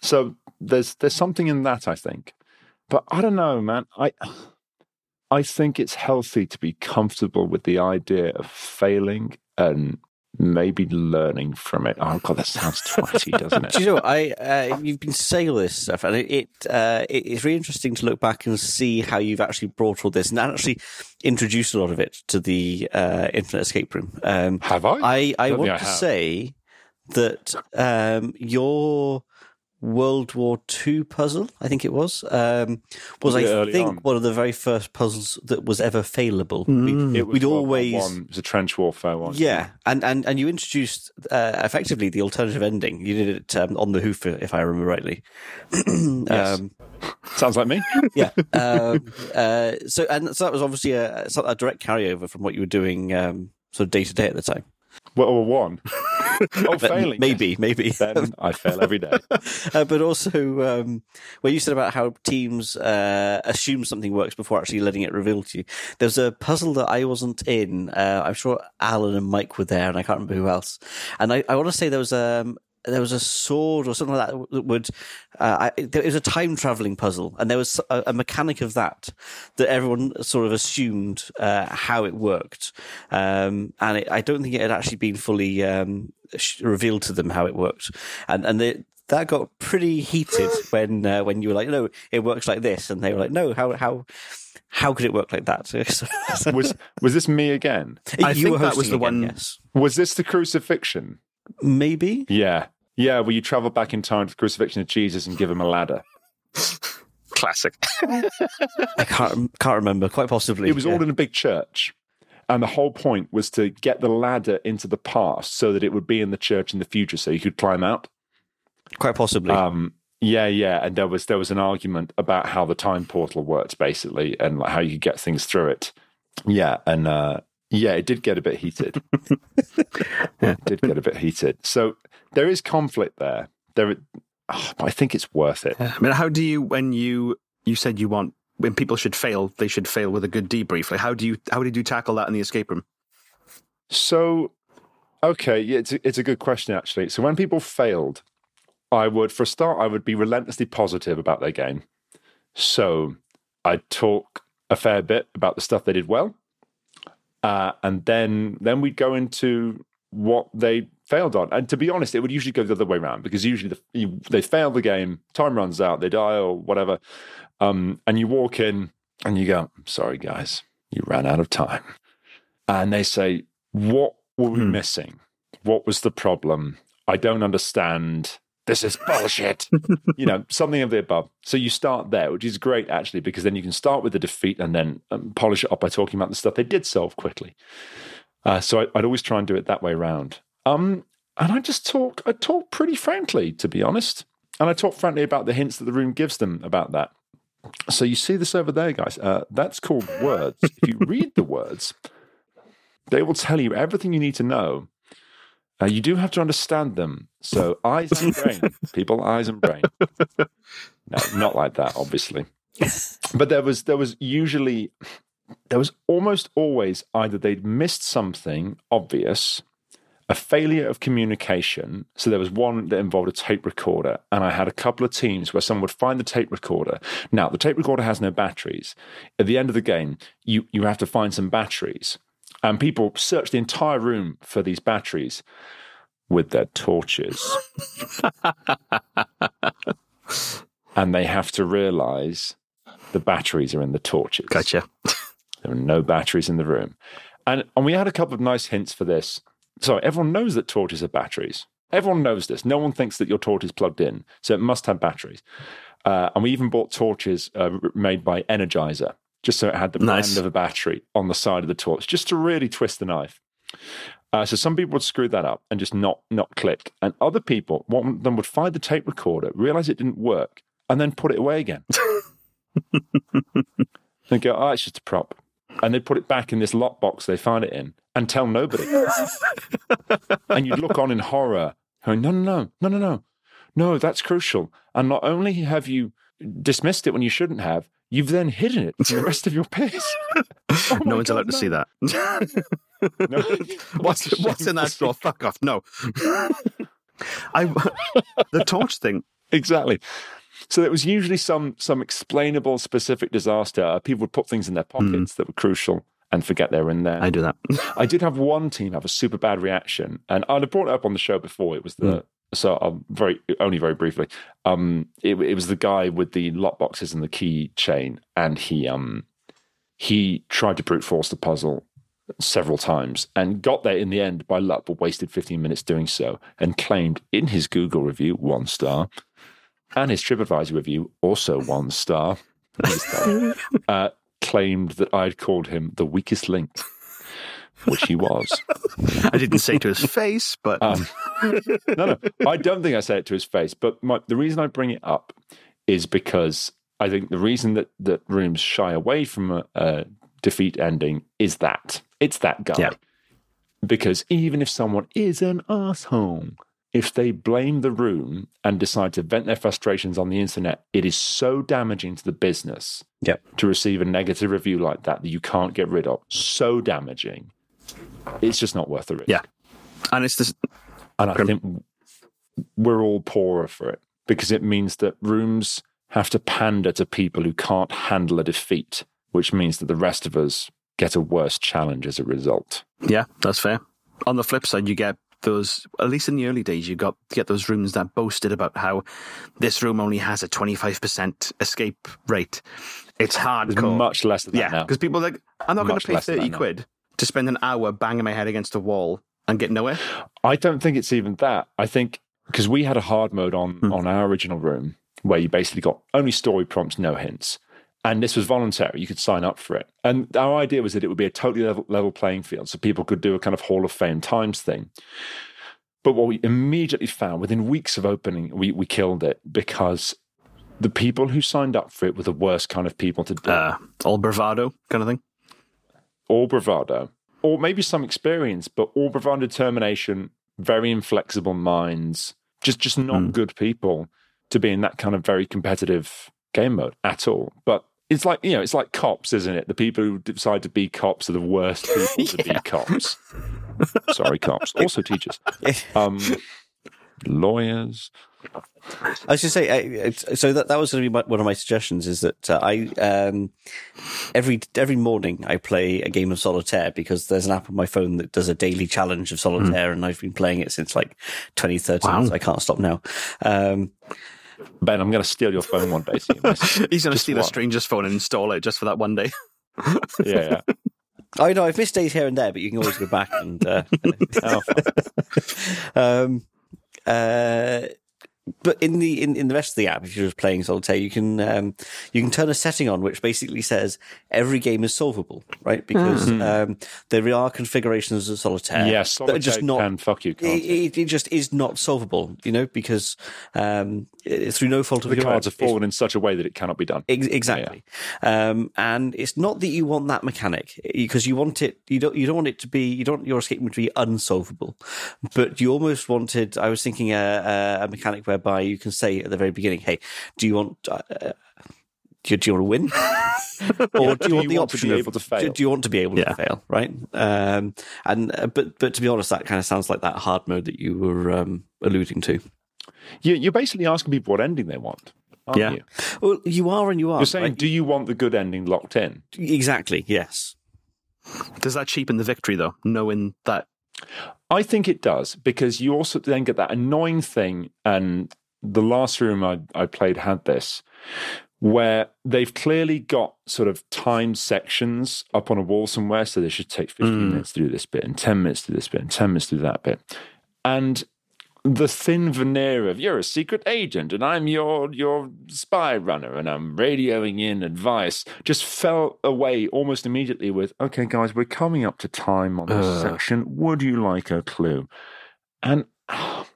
So there's there's something in that, I think. But I don't know, man. I I think it's healthy to be comfortable with the idea of failing and maybe learning from it. Oh god, that sounds twatty, doesn't it? Do you know? I uh, you've been saying all this stuff, and it, it uh, it- it's really interesting to look back and see how you've actually brought all this and actually introduced a lot of it to the uh, Infinite Escape Room. Um, Have I? I, I want think to say that um, your World War II puzzle, I think it was, um, was Was it I think on? one of the very first puzzles that was ever failable. Mm. It was We'd always- One. It was a trench warfare one. Yeah, and, and, and you introduced uh, effectively the alternative ending. You did it um, on the hoof, if I remember rightly. [clears throat] Yes. um, Sounds like me. [laughs] yeah. Um, uh, so and so that was obviously a, a direct carryover from what you were doing, um, sort of day to day at the time. War One. [laughs] oh, failing. Maybe, maybe. Then I fail every day. [laughs] uh, but also um, where you said about how teams uh, assume something works before actually letting it reveal to you. There's a puzzle that I wasn't in. Uh, I'm sure Alan and Mike were there, and I can't remember who else. And I, I want to say there was um, there was a sword or something like that that would. Uh, I, it was a time traveling puzzle, and there was a, a mechanic of that that everyone sort of assumed uh, how it worked, um, and it, I don't think it had actually been fully um, revealed to them how it worked, and and they, that got pretty heated [laughs] when uh, when you were like, no, it works like this, and they were like, no, how how how could it work like that? [laughs] Was was this me again? I you think were that was the again, one- yes. Was this the crucifixion? Maybe. Yeah. Yeah, where you travel back in time to the crucifixion of Jesus and give him a ladder. [laughs] Classic. [laughs] I can't can't remember. Quite possibly. It was yeah. all in a big church. And the whole point was to get the ladder into the past so that it would be in the church in the future so you could climb out. quite possibly. Um, yeah, yeah. And there was there was an argument about how the time portal worked basically and like how you could get things through it. Yeah, and uh yeah, it did get a bit heated. [laughs] It did get a bit heated. So there is conflict there. There oh, but I think it's worth it. I mean, how do you when you you said you want when people should fail, they should fail with a good debrief. Like, how do you how did you tackle that in the escape room? So, okay, yeah, it's a, it's a good question actually. So when people failed, I would, for a start, I would be relentlessly positive about their game. So I'd talk a fair bit about the stuff they did well, uh, and then then we'd go into what they failed on. And to be honest, it would usually go the other way around because usually the, you, they fail the game, time runs out, they die or whatever, um, and you walk in and you go, sorry, guys, you ran out of time," and they say, "What were we Hmm. missing? What was the problem? I don't understand." This is bullshit. [laughs] you know, something of the above. So you start there, which is great actually, because then you can start with the defeat and then um, polish it up by talking about the stuff they did solve quickly. Uh, so I, I'd always try and do it that way around. Um, and I just talk, I talk pretty frankly, to be honest. And I talk frankly about the hints that the room gives them about that. So you see this over there, guys. Uh, that's called words. if you read the words, they will tell you everything you need to know. Uh, you do have to understand them. So eyes and brain, [laughs] people, eyes and brain. No, not like that, obviously. But there was there was usually there was almost always either they'd missed something obvious, a failure of communication. So there was one that involved a tape recorder, and I had a couple of teams where someone would find the tape recorder. Now the tape recorder has no batteries. At the end of the game, you you have to find some batteries, and people search the entire room for these batteries with their torches. [laughs] and they have to realize the batteries are in the torches. Gotcha. There are no batteries in the room. And, and we had a couple of nice hints for this. So everyone knows that torches are batteries. Everyone knows this. No one thinks that your torch is plugged in. So it must have batteries. Uh, and we even bought torches uh, made by Energizer, just so it had the Nice. brand of a battery on the side of the torch, just to really twist the knife. Uh, so some people would screw that up and just not not click, and other people, one of them would find the tape recorder, realize it didn't work, and then put it away again. [laughs] and go, oh, it's just a prop, and they'd put it back in this lockbox they found it in, and tell nobody. [laughs] and you'd look on in horror, going, no, no, no, no, no, no, no, that's crucial. And not only have you dismissed it when you shouldn't have, you've then hidden it for the rest of your peers. [laughs] Oh no one's God, allowed to see that. [laughs] No. what's what's in that drawer? Fuck off. No. I the torch thing. Exactly. So it was usually some some explainable specific disaster. People would put things in their pockets that were crucial and forget they were in there. I do that. [laughs] I did have one team have a super bad reaction, and I'd have brought it up on the show before. It was the so I'll very only very briefly. Um, it, it was the guy with the lock boxes and the key chain, and he um he tried to brute force the puzzle several times and got there in the end by luck, but wasted 15 minutes doing so, and claimed in his Google review one star, and his TripAdvisor review also one star. star, [laughs] uh, claimed that I'd called him the weakest link, which he was. I didn't say to his [laughs] face, but Um, no, no, I don't think I said it to his face. But my, the reason I bring it up is because I think the reason that, that rooms shy away from a, a defeat ending is that it's that guy. Yeah. Because even if someone is an asshole, if they blame the room and decide to vent their frustrations on the internet, it is so damaging to the business Yep. to receive a negative review like that that you can't get rid of. So damaging. It's just not worth the risk. yeah. And it's this And I think we're all poorer for it because it means that rooms have to pander to people who can't handle a defeat, which means that the rest of us get a worse challenge as a result. Yeah, that's fair. On the flip side, you get those, at least in the early days, you got get those rooms that boasted about how this room only has a 25% escape rate. It's There's hardcore. much less than that yeah, because people are like, I'm not going to pay 30 that now. quid to spend an hour banging my head against a wall and get nowhere. I don't think it's even that. I think because we had a hard mode on hmm. on our original room where you basically got only story prompts, no hints. And this was voluntary. You could sign up for it. And our idea was that it would be a totally level, level playing field so people could do a kind of Hall of Fame times thing. But what we immediately found within weeks of opening, we, we killed it because the people who signed up for it were the worst kind of people to do. Uh, all bravado kind of thing. all bravado, or maybe some experience, but all bravado determination, very inflexible minds, just just not good people to be in that kind of very competitive game mode at all. But it's like you know, it's like cops, isn't it? The people who decide to be cops are the worst [laughs] people to be cops. Sorry, cops. [laughs] Also teachers. Um, lawyers. I should say, I- so that that was going to be my, one of my suggestions. Is that uh, I um, every every morning I play a game of solitaire because there's an app on my phone that does a daily challenge of solitaire, and I've been playing it since like 2013. Wow. So I can't stop now. Um, Ben, I'm going to steal your phone one day. so you. [laughs] He's going to Just steal a stranger's phone and install it just for that one day. [laughs] Yeah, yeah. I know I've missed days here and there, but you can always go back and. Uh, [laughs] Oh, um, uh, but in the in, in the rest of the app, if you're just playing solitaire, you can um, you can turn a setting on which basically says every game is solvable, right? Because um, there are configurations of solitaire yeah, that are just not can fuck you. It, it, just is not solvable, you know, because um, it- through no fault of the your cards own, are fallen in such a way that it cannot be done. Ex- exactly. Um, and it's not that you want that mechanic because you want it. You don't. You don't want it to be. You don't want your escape room to be unsolvable, but you almost wanted. I was thinking a, a, a mechanic whereby you can say at the very beginning, "Hey, do you want?" Uh, do you, do you want to win, [laughs] or do you want the want to option be of able to fail? Do, do you want to be able Yeah. to fail? Right. Um, and uh, but but to be honest, that kind of sounds like that hard mode that you were um, alluding to. You, you're basically asking people what ending they want, aren't Yeah. you? Well, you are and you are. You're saying, right? do you want the good ending locked in? exactly. Yes. Does that cheapen the victory, though, knowing that? I think it does because you also then get that annoying thing. And the last room I, I played had this where they've clearly got sort of time sections up on a wall somewhere. So they should take 15 mm. minutes to do this bit and 10 minutes to do this bit and 10 minutes to do that bit. And the thin veneer of you're a secret agent and I'm your your spy runner and I'm radioing in advice just fell away almost immediately with okay guys we're coming up to time on this Ugh. section would you like a clue and [sighs]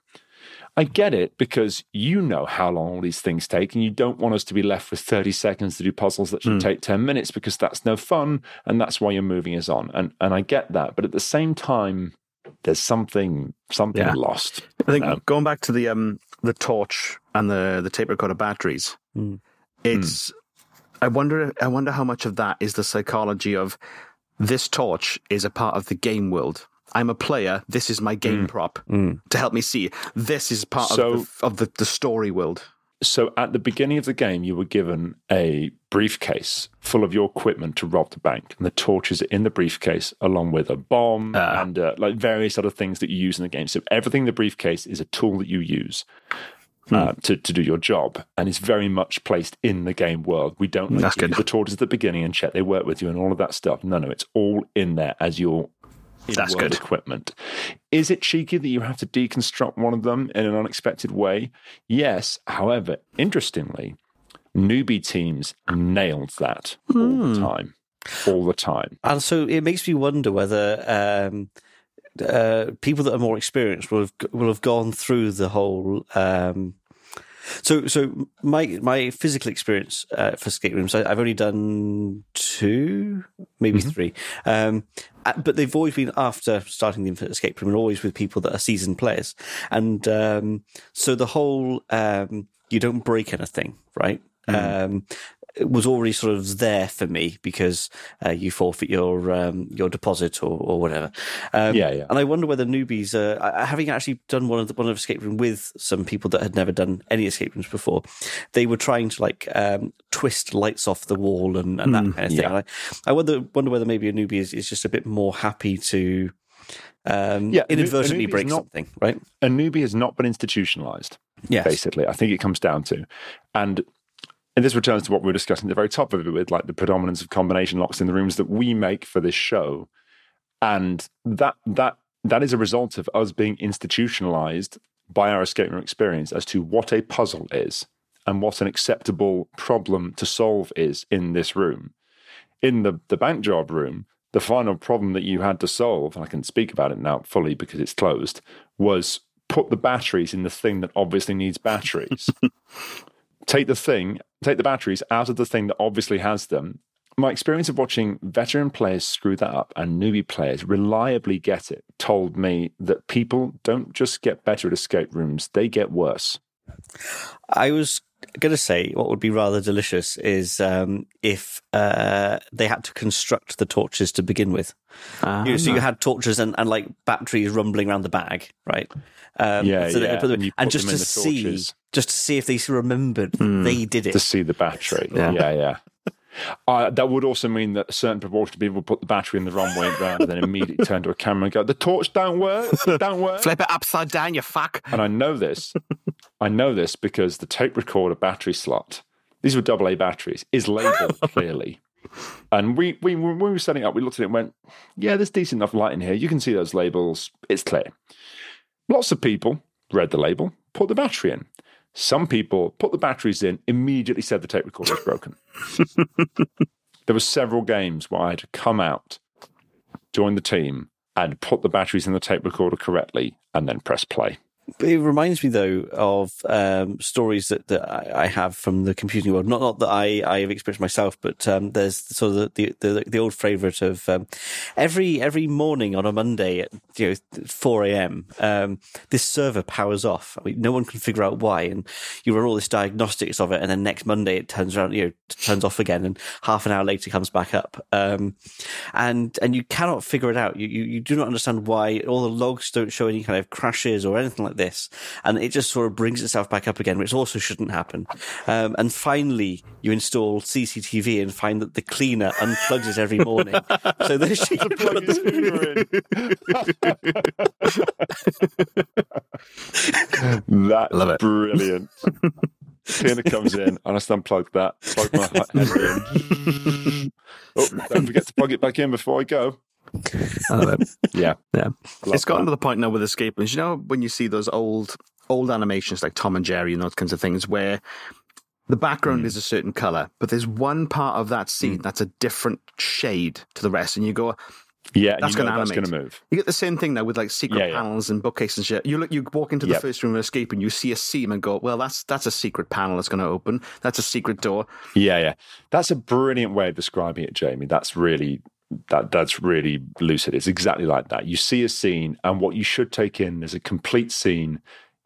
I get it because you know how long all these things take, and you don't want us to be left with 30 seconds to do puzzles that should hmm. take 10 minutes because that's no fun, and that's why you're moving us on. And and I get that, but at the same time, there's something something Yeah. lost. I think Um, going back to the um the torch and the the tape recorder batteries, Mm. it's. I wonder. I wonder how much of that is the psychology of this torch is a part of the game world. I'm a player. This is my game prop Mm. to help me see. This is part So- of the, of the, the story world. So at the beginning of the game, you were given a briefcase full of your equipment to rob the bank, and the torches are in the briefcase, along with a bomb Ah. and uh, like various other things that you use in the game. So everything in the briefcase is a tool that you use. Uh, to, to do your job, and it's very much placed in the game world. We don't like, That's good. the torches at the beginning and check they work with you and all of that stuff. No, no, it's all in there as your That's in-world good. equipment. Is it cheeky that you have to deconstruct one of them in an unexpected way? Yes. However, interestingly, newbie teams nailed that all Hmm. the time. All the time. And so it makes me wonder whether um, uh, people that are more experienced will have will have gone through the whole. Um, so, so my my physical experience uh, for escape rooms, I, I've only done two, maybe three, um, uh, but they've always been after starting the Infinite Escape Room, and always with people that are seasoned players, and um, so the whole um, you don't break anything, right? Um, it was already sort of there for me because uh, you forfeit your um, your deposit or, or whatever. Um, Yeah, yeah. And I wonder whether newbies, uh, having actually done one of the, one of escape room with some people that had never done any escape rooms before, they were trying to like um, twist lights off the wall and, and that kind of thing. yeah. I, I wonder wonder whether maybe a newbie is, is just a bit more happy to. Um, Yeah, inadvertently break not- something, right? A newbie has not been institutionalized. Yes. basically. I think it comes down to, and and this returns to what we were discussing at the very top of it with like the predominance of combination locks in the rooms that we make for this show, and that that that is a result of us being institutionalized by our escape room experience as to what a puzzle is and what an acceptable problem to solve is in this room. In the, the bank job room, the final problem that you had to solve, and I can speak about it now fully because it's closed, was put the batteries in the thing that obviously needs batteries. [laughs] take the thing, take the batteries out of the thing that obviously has them. My experience of watching veteran players screw that up and newbie players reliably get it told me that people don't just get better at escape rooms, they get worse. I was going to say what would be rather delicious is um, if uh, they had to construct the torches to begin with. Ah, You know, so you had torches and, and like batteries rumbling around the bag, right? Um, Yeah, so yeah, put them- and you and just them to the see, torches. just to see if they remembered Hmm. they did it. to see the battery. [laughs] Yeah. Yeah, yeah. Uh, that would also mean that a certain proportion of people put the battery in the wrong way round and then immediately turn to a camera and go, "The torch don't work, don't work." [laughs] Flip it upside down, you fuck. And I know this. I know this because the tape recorder battery slot, these were AA batteries, is labeled [laughs] clearly. And we, we, when we were setting up, we looked at it and went, yeah, there's decent enough light in here. You can see those labels. It's clear. Lots of people read the label, put the battery in. Some people put the batteries in, immediately said the tape recorder was broken. [laughs] there were several games where I had to come out, join the team, and put the batteries in the tape recorder correctly, and then press play. It reminds me though of um, stories that, that I, have from the computing world. Not not that I, I have experienced myself, but um, there's sort of the the, the, the old favourite of um, every every morning on a Monday at you know four a.m. Um, this server powers off. I mean, no one can figure out why, and you run all this diagnostics of it, and then next Monday it turns around, you know, turns off again, and half an hour later comes back up. Um, and and you cannot figure it out. You, you you do not understand why all the logs don't show any kind of crashes or anything like this, and it just sort of brings itself back up again, which also shouldn't happen. Um, and finally, you install CCTV and find that the cleaner unplugs it every morning, so [laughs] [laughs] that she can plug his finger in. That's Love it. brilliant. Cleaner comes in, and I just unplug that, plug my [laughs] head in. oh, don't forget to plug it back in before I go. I love it. Yeah. Yeah. It's gotten that. to the point now with escape rooms. You know, when you see those old old animations like Tom and Jerry and those kinds of things where the background Hmm. is a certain color, but there's one part of that scene that's a different shade to the rest, and you go, Yeah, That's gonna that's going to move. You get the same thing now with like secret Yeah, yeah. panels and bookcases and shit. You look, you walk into the Yep. first room of escape and you see a seam and go, well, that's that's a secret panel that's going to open. That's a secret door. Yeah, yeah. That's a brilliant way of describing it, Jamie. That's really that that's really lucid. It's exactly like that. You see a scene, and what you should take in as a complete scene,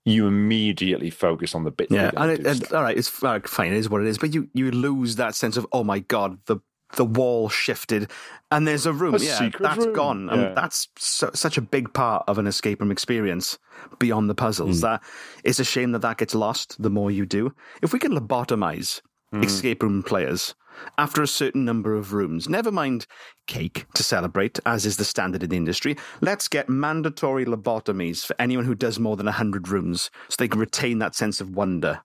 you immediately focus on the bit. Yeah, and, it, and all right, it's fine. It is what it is. But you you lose that sense of oh my god, the the wall shifted, and there's a room. A yeah, that's room. gone. And that's so, such a big part of an escape room experience beyond the puzzles. Hmm. That it's a shame that that gets lost. The more you do, if we can lobotomize Hmm. escape room players after a certain number of rooms, never mind cake to celebrate, as is the standard in the industry. Let's get mandatory lobotomies for anyone who does more than hundred rooms, so they can retain that sense of wonder.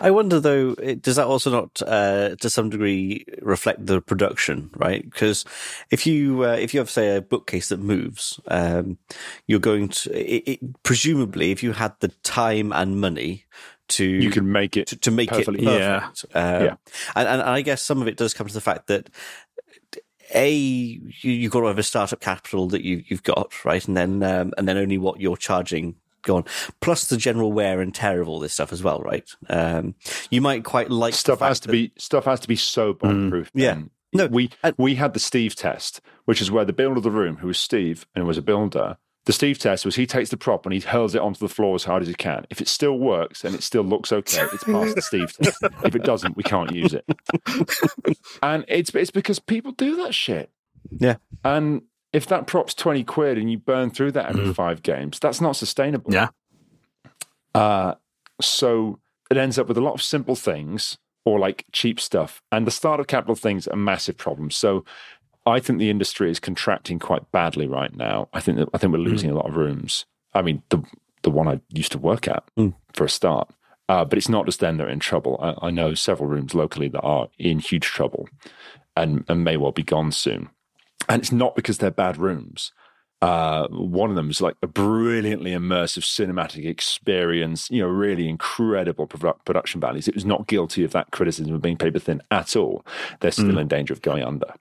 I wonder though, does that also not, uh, to some degree, reflect the production, right? Because if you uh, if you have say a bookcase that moves, um, you're going to it, it, presumably if you had the time and money to you can make it to, to make it perfect. Yeah. Um, Yeah. and, and I guess some of it does come to the fact that a you, you've got to have a startup capital that you you've got right, and then um, and then only what you're charging go on, plus the general wear and tear of all this stuff as well, right? Um, you might quite like stuff has to that- be stuff has to be so bomb proof. Yeah. No, we and- we had the Steve test, which is where the builder of the room, who was Steve and was a builder, the Steve test was he takes the prop and he hurls it onto the floor as hard as he can. If it still works and it still looks okay, it's [laughs] past the Steve test. If it doesn't, we can't use it. [laughs] and it's it's because people do that shit. Yeah. And if that prop's twenty quid and you burn through that every five games, that's not sustainable. Yeah. Uh, so it ends up with a lot of simple things or like cheap stuff. And the startup capital things are massive problems. So I think the industry is contracting quite badly right now. I think that, I think we're losing a lot of rooms. I mean, the the one I used to work at Mm. for a start. Uh, but it's not just them that are in trouble. I, I know several rooms locally that are in huge trouble and, and may well be gone soon. And it's not because they're bad rooms. Uh, one of them is like a brilliantly immersive cinematic experience, you know, really incredible produ- production values. It was not guilty of that criticism of being paper thin at all. They're still Mm. in danger of going under.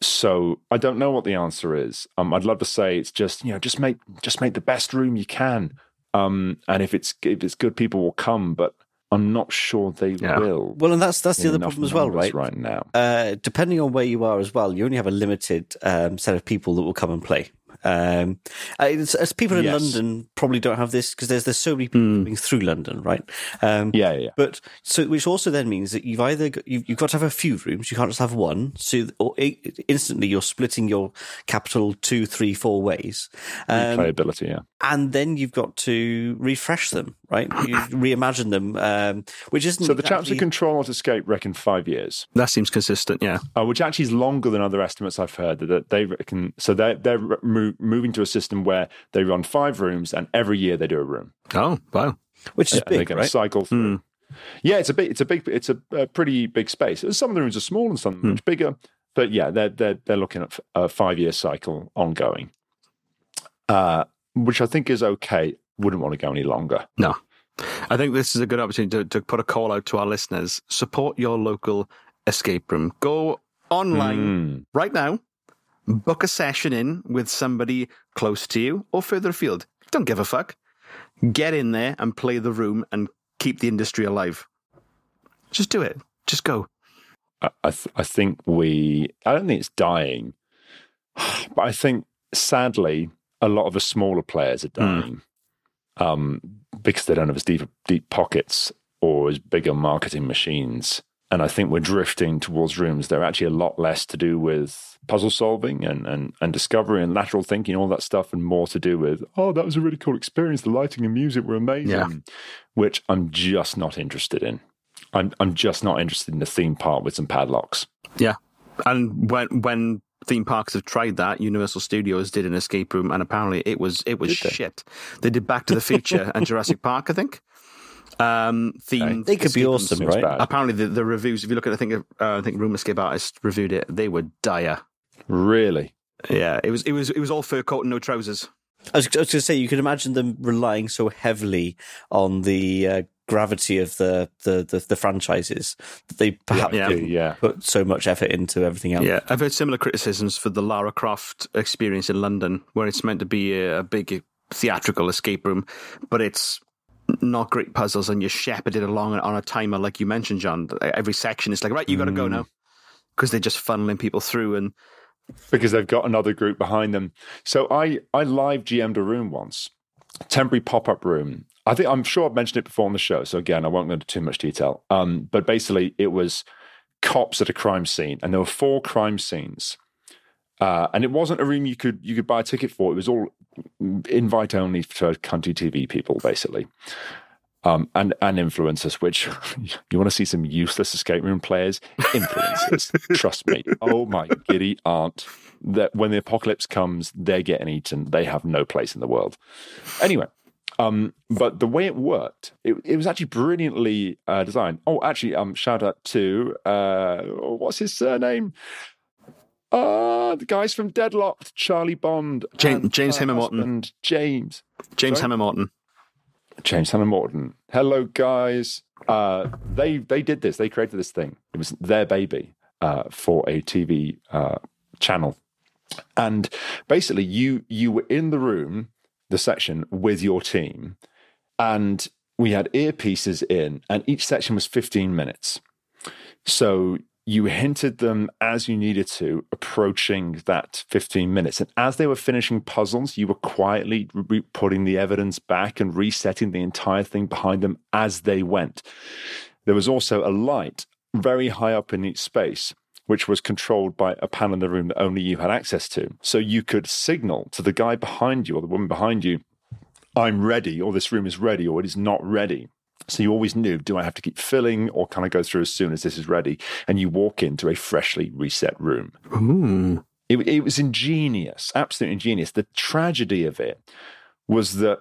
So I don't know what the answer is. Um, I'd love to say it's just you know just make just make the best room you can, um, and if it's if it's good, people will come. But I'm not sure they Yeah. will. Well, and that's that's the other problem as well, right? Right now, Uh, depending on where you are as well, you only have a limited um, set of people that will come and play. Um, uh, it's, as people in Yes. London probably don't have this because there's there's so many people coming through London, right? Um, yeah, yeah. But so, which also then means that you've either got, you've, you've got to have a few rooms. You can't just have one. So, or i instantly you're splitting your capital two, three, four ways, um, Playability, yeah. and then you've got to refresh them, right? [coughs] You reimagine them, um, which isn't So the chaps exactly- who control Not Escape reckon five years, That seems consistent. Yeah. uh, which actually is longer than other estimates I've heard. That they reckon. So they're they're mo- moving to a system where they run five rooms, and every year they do a room. Oh wow. which is and they're big, right? cycle through. Yeah, it's a big, it's a big, it's a, a pretty big space. Some of the rooms are small and some are much bigger, but yeah, they're they're they're looking at a five year cycle ongoing, uh, which I think is okay. Wouldn't want to go any longer. No. I think this is a good opportunity to, to put a call out to our listeners. Support your local escape room. Go online Mm. right now, book a session in with somebody close to you or further afield. Don't give a fuck. Get in there and play the room and keep the industry alive. Just do it. Just go. I I, th- I think we. I don't think it's dying, but I think sadly a lot of the smaller players are dying um, because they don't have as deep deep pockets or as bigger marketing machines. And I think we're drifting towards rooms that are actually a lot less to do with puzzle solving and, and, and discovery and lateral thinking, all that stuff, and more to do with, oh, that was a really cool experience. The lighting and music were amazing, Yeah. which I'm just not interested in. I'm, I'm just not interested in the theme park with some padlocks. Yeah. And when when theme parks have tried that, Universal Studios did an escape room and apparently it was it was Did they? shit. They did Back to the Future and Jurassic Park, I think. Um themed They could be awesome, right? bad. Apparently the, the reviews, if you look at I think uh, I think Room Escape Artist reviewed it, they were dire. Really? Yeah, it was it was it was all fur coat and no trousers. I was, was going to say you could imagine them relying so heavily on the uh, gravity of the, the, the, the franchises that they perhaps Yeah. Yeah. put so much effort into everything else. Yeah, I've heard similar criticisms for the Lara Croft experience in London, where it's meant to be a, a big theatrical escape room, but it's not great puzzles, and you're shepherded along on a timer, like you mentioned, Jon. Every section is like, right, you got to go now, because they're just funneling people through, and because they've got another group behind them. So I I live GM'd a room once, temporary pop up room. I think I'm sure I've mentioned it before on the show. So again, I won't go into too much detail. Um, but basically, it was cops at a crime scene, and there were four crime scenes. Uh, and it wasn't a room you could you could buy a ticket for. It was all invite only for country TV people, basically, um, and and influencers. Which [laughs] you want to see some useless escape room players, influencers. [laughs] trust me. Oh my giddy aunt! That when the apocalypse comes, they're getting eaten. They have no place in the world. Anyway, um, but the way it worked, it, it was actually brilliantly uh, designed. Oh, actually, um, shout out to uh, what's his surname? Uh, the guys from Deadlocked, Charlie Bond, James- and James husband, James, James Sorry? Morton. James Hannah Morton. Hello, guys. Uh, they they did this. They created this thing. It was their baby uh, for a TV uh, channel, and basically, you you were in the room, the section with your team, and we had earpieces in, and each section was fifteen minutes. So you hinted them as you needed to, approaching that 15 minutes. And as they were finishing puzzles, you were quietly re- putting the evidence back and resetting the entire thing behind them as they went. There was also a light very high up in each space, which was controlled by a panel in the room that only you had access to. So you could signal to the guy behind you or the woman behind you, I'm ready, or this room is ready, or it is not ready. So you always knew, do I have to keep filling or can I go through as soon as this is ready? And you walk into a freshly reset room. Ooh. It, it was ingenious, absolutely ingenious. The tragedy of it was that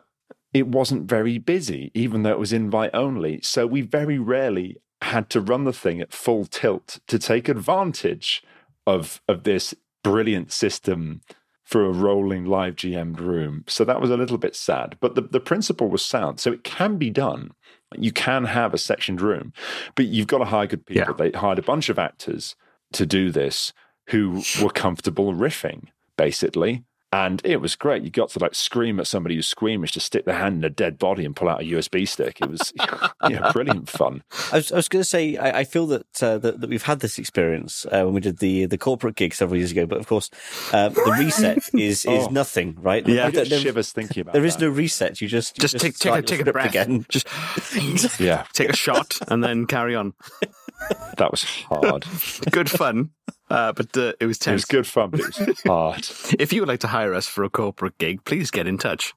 it wasn't very busy, even though it was invite only. So we very rarely had to run the thing at full tilt to take advantage of, of this brilliant system for a rolling live GM'd room. So that was a little bit sad. But the, the principle was sound. So it can be done. You can have a sectioned room, but you've got to hire good people. Yeah. They hired a bunch of actors to do this who were comfortable riffing, basically. And it was great. You got to like scream at somebody who's squeamish to stick their hand in a dead body and pull out a USB stick. It was [laughs] yeah, brilliant fun. I was, I was going to say, I, I feel that, uh, that that we've had this experience uh, when we did the the corporate gig several years ago. But of course, uh, the reset is [laughs] is Oh. nothing, right? Yeah. I get There- shivers thinking about there is that. no reset. You just you Just, take take a take a breath again. [laughs] Just Yeah, take a shot and then carry on. that was hard. Good fun, uh, but uh, it was It was good fun, but it was [laughs] hard. If you would like to hire us for a corporate gig, please get in touch.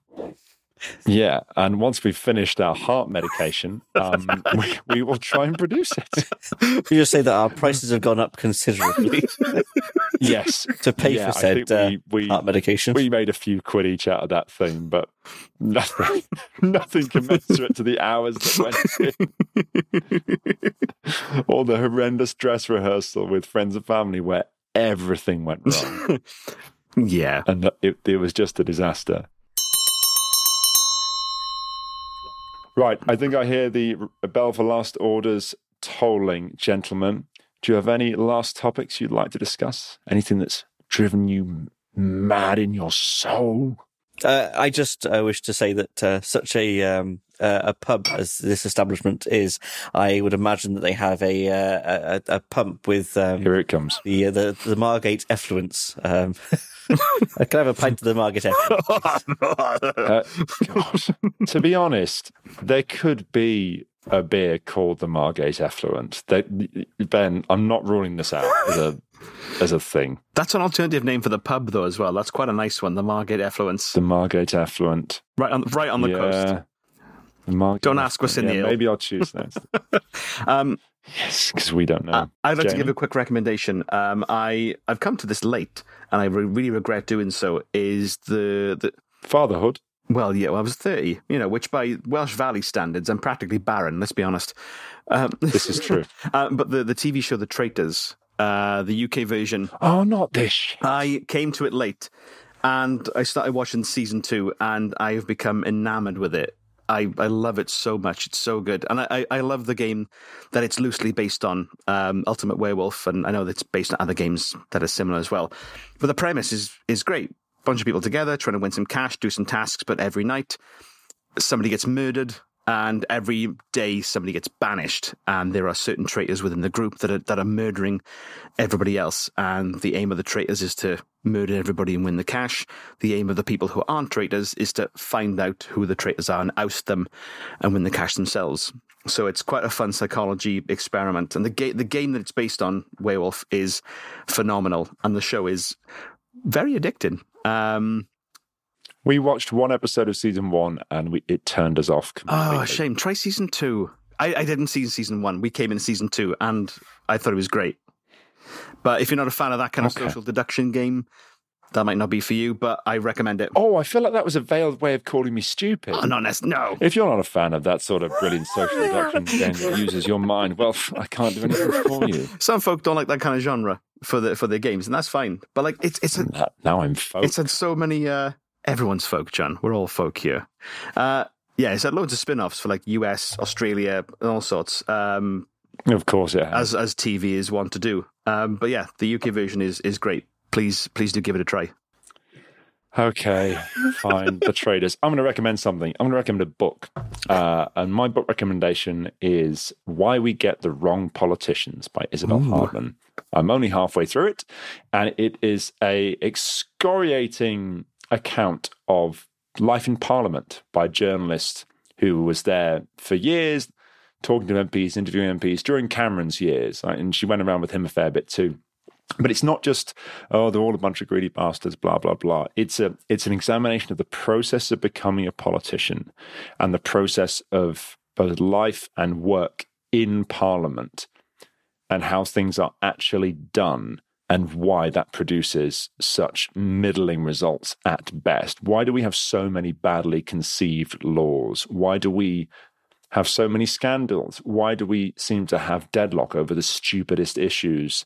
Yeah, and once we've finished our heart medication, um, we, we will try and produce it. [laughs] You just say that our prices have gone up considerably [laughs] Yes, to pay Yeah, for said uh, we, we, heart medication. we made a few quid each out of that thing, but nothing, [laughs] nothing commensurate to the hours that went in. All the horrendous dress rehearsal with friends and family where everything went wrong, Yeah. and it, it was just a disaster. Right, I think I hear the bell for last orders tolling, gentlemen. Do you have any last topics you'd like to discuss? Anything that's driven you mad in your soul? Uh, I just uh, wish to say that uh, such a um, uh, a pub as this establishment is, I would imagine that they have a uh, a, a pump with um, Here it comes. the uh, the the Margate effluence. Um, I can have a pint of the Margate effluence. [laughs] Uh, to be honest, there could be a beer called the Margate Effluent. They, ben, I'm not ruling this out as a as a thing. That's an alternative name for the pub, though, as well. That's quite a nice one, the Margate Effluence. The Margate Effluent. Right on, right on the yeah. coast. Margate Don't ask what's in Effluent. the ale. Maybe I'll choose next. [laughs] Um, yes, because we don't know. Uh, I'd like to give a quick recommendation. Um, I I've come to this late, and I re- really regret doing so. Is the the Fatherhood. well, yeah, well, I was thirty, you know, which by Welsh Valley standards, I'm practically barren. Let's be honest. Um, [laughs] This is true. uh, but the the TV show The Traitors, uh, the UK version, oh, not this. I came to it late, and I started watching season two, and I have become enamored with it. I, I love it so much. It's so good, and I, I love the game that it's loosely based on, um, Ultimate Werewolf, and I know it's based on other games that are similar as well. But the premise is is great. Bunch of people together trying to win some cash, do some tasks, but every night somebody gets murdered and every day somebody gets banished and there are certain traitors within the group that are that are murdering everybody else. And the aim of the traitors is to murder everybody and win the cash. The aim of the people who aren't traitors is to find out who the traitors are and oust them and win the cash themselves. So it's quite a fun psychology experiment. And the ga- the game that it's based on werewolf is phenomenal. And the show is very addicting. Um We watched one episode of season one and we, it turned us off completely. Oh, shame. Try season two. I, I didn't see season one. We came in season two, and I thought it was great. But if you're not a fan of that kind of Okay. social deduction game, that might not be for you. But I recommend it. Oh, I feel like that was a veiled way of calling me stupid. Oh, nec- no. If you're not a fan of that sort of brilliant [laughs] social deduction game that uses your mind, well, [laughs] I can't do anything for you. Some folk don't like that kind of genre for the for their games, and that's fine. But like, it's it's a, Now- Now I'm folk. it's had so many. Uh, everyone's folk, Jon. We're all folk here. Uh, yeah, it's had loads of spin-offs for like US, Australia, and all sorts. Um, of course yeah. as as TV is want to do. Um, but yeah, the UK version is is great. Please please do give it a try. Okay, [laughs] fine. the Traitors. I'm going to recommend something. I'm going to recommend a book. Uh, and my book recommendation is Why We Get the Wrong Politicians by Isabel Hardman. I'm only halfway through it, and it is a excoriating account of life in Parliament by a journalist who was there for years, talking to MPs, interviewing MPs during Cameron's years. right? And she went around with him a fair bit too. But it's not just oh they're all a bunch of greedy bastards blah blah blah. It's a it's an examination of the process of becoming a politician and the process of both life and work in parliament and how things are actually done and why that produces such middling results at best. Why do we have so many badly conceived laws? Why do we have so many scandals? Why do we seem to have deadlock over the stupidest issues?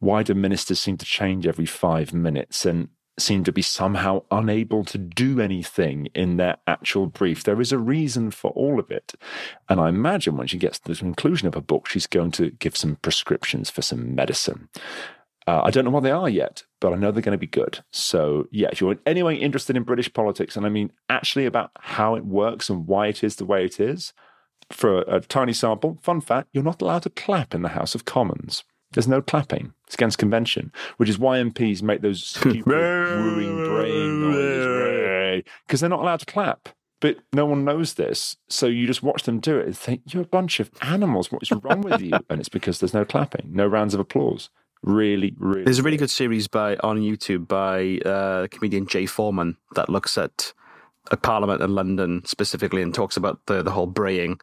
Why do ministers seem to change every five minutes? And seem to be somehow unable to do anything in their actual brief. There is a reason for all of it. And I imagine when she gets to the conclusion of her book, she's going to give some prescriptions for some medicine. Uh, I don't know what they are yet, but I know they're going to be good. So, yeah, if you're in any way interested in British politics, and I mean actually about how it works and why it is the way it is, for a, a tiny sample, fun fact, you're not allowed to clap in the House of Commons. There's no clapping. It's against convention, which is why MPs make those [laughs] stupid wooing braying noises because they're not allowed to clap. But no one knows this, so you just watch them do it and think you're a bunch of animals. What is wrong with you? [laughs] And it's because there's no clapping, no rounds of applause. Really, really. There's a really good series by on YouTube by uh, comedian Jay Foreman that looks at a Parliament in London specifically and talks about the the whole braying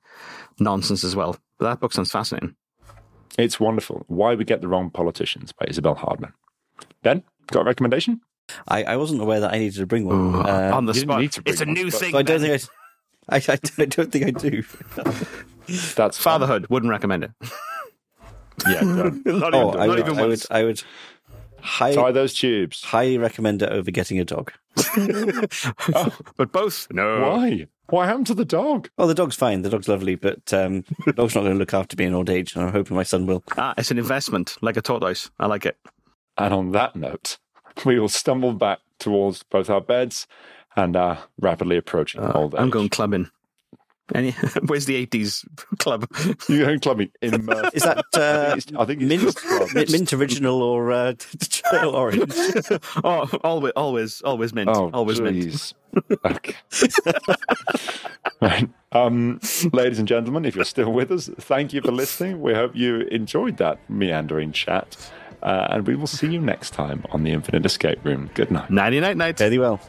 nonsense as well. But that book sounds fascinating. It's wonderful. Why We Get the Wrong Politicians by Isabel Hardman. Ben, got a recommendation? I, I wasn't aware that I needed to bring one. Uh, on the spot. need to bring It's a new thing. so I don't think I, I, [laughs] I, I don't think I do. That's fun. Fatherhood wouldn't recommend it. [laughs] Yeah, [laughs] done. not Oh, even, I not would, even I would, once. I would high, Tie those tubes. highly recommend it over getting a dog. [laughs] But both, no. Why? What happened to the dog? Oh, the dog's fine. The dog's lovely, but um, the dog's not going to look after me in old age, and I'm hoping my son will. Ah, it's an investment, like a tortoise. I like it. And on that note, we will stumble back towards both our beds and are rapidly approaching old age. Uh, I'm going clubbing. Any, [laughs] where's the 80s club? You're going clubbing in Murphy. [laughs] Is that uh, I think it's mint, just club. mint, mint original or uh, [laughs] trail orange? oh, always, always, always mint. Oh, always mint. Okay. right. Um, ladies and gentlemen, if you're still with us, thank you for listening. We hope you enjoyed that meandering chat. Uh, and we will see you next time on the Infinite Escape Room. Good night. Nighty night night. Very well.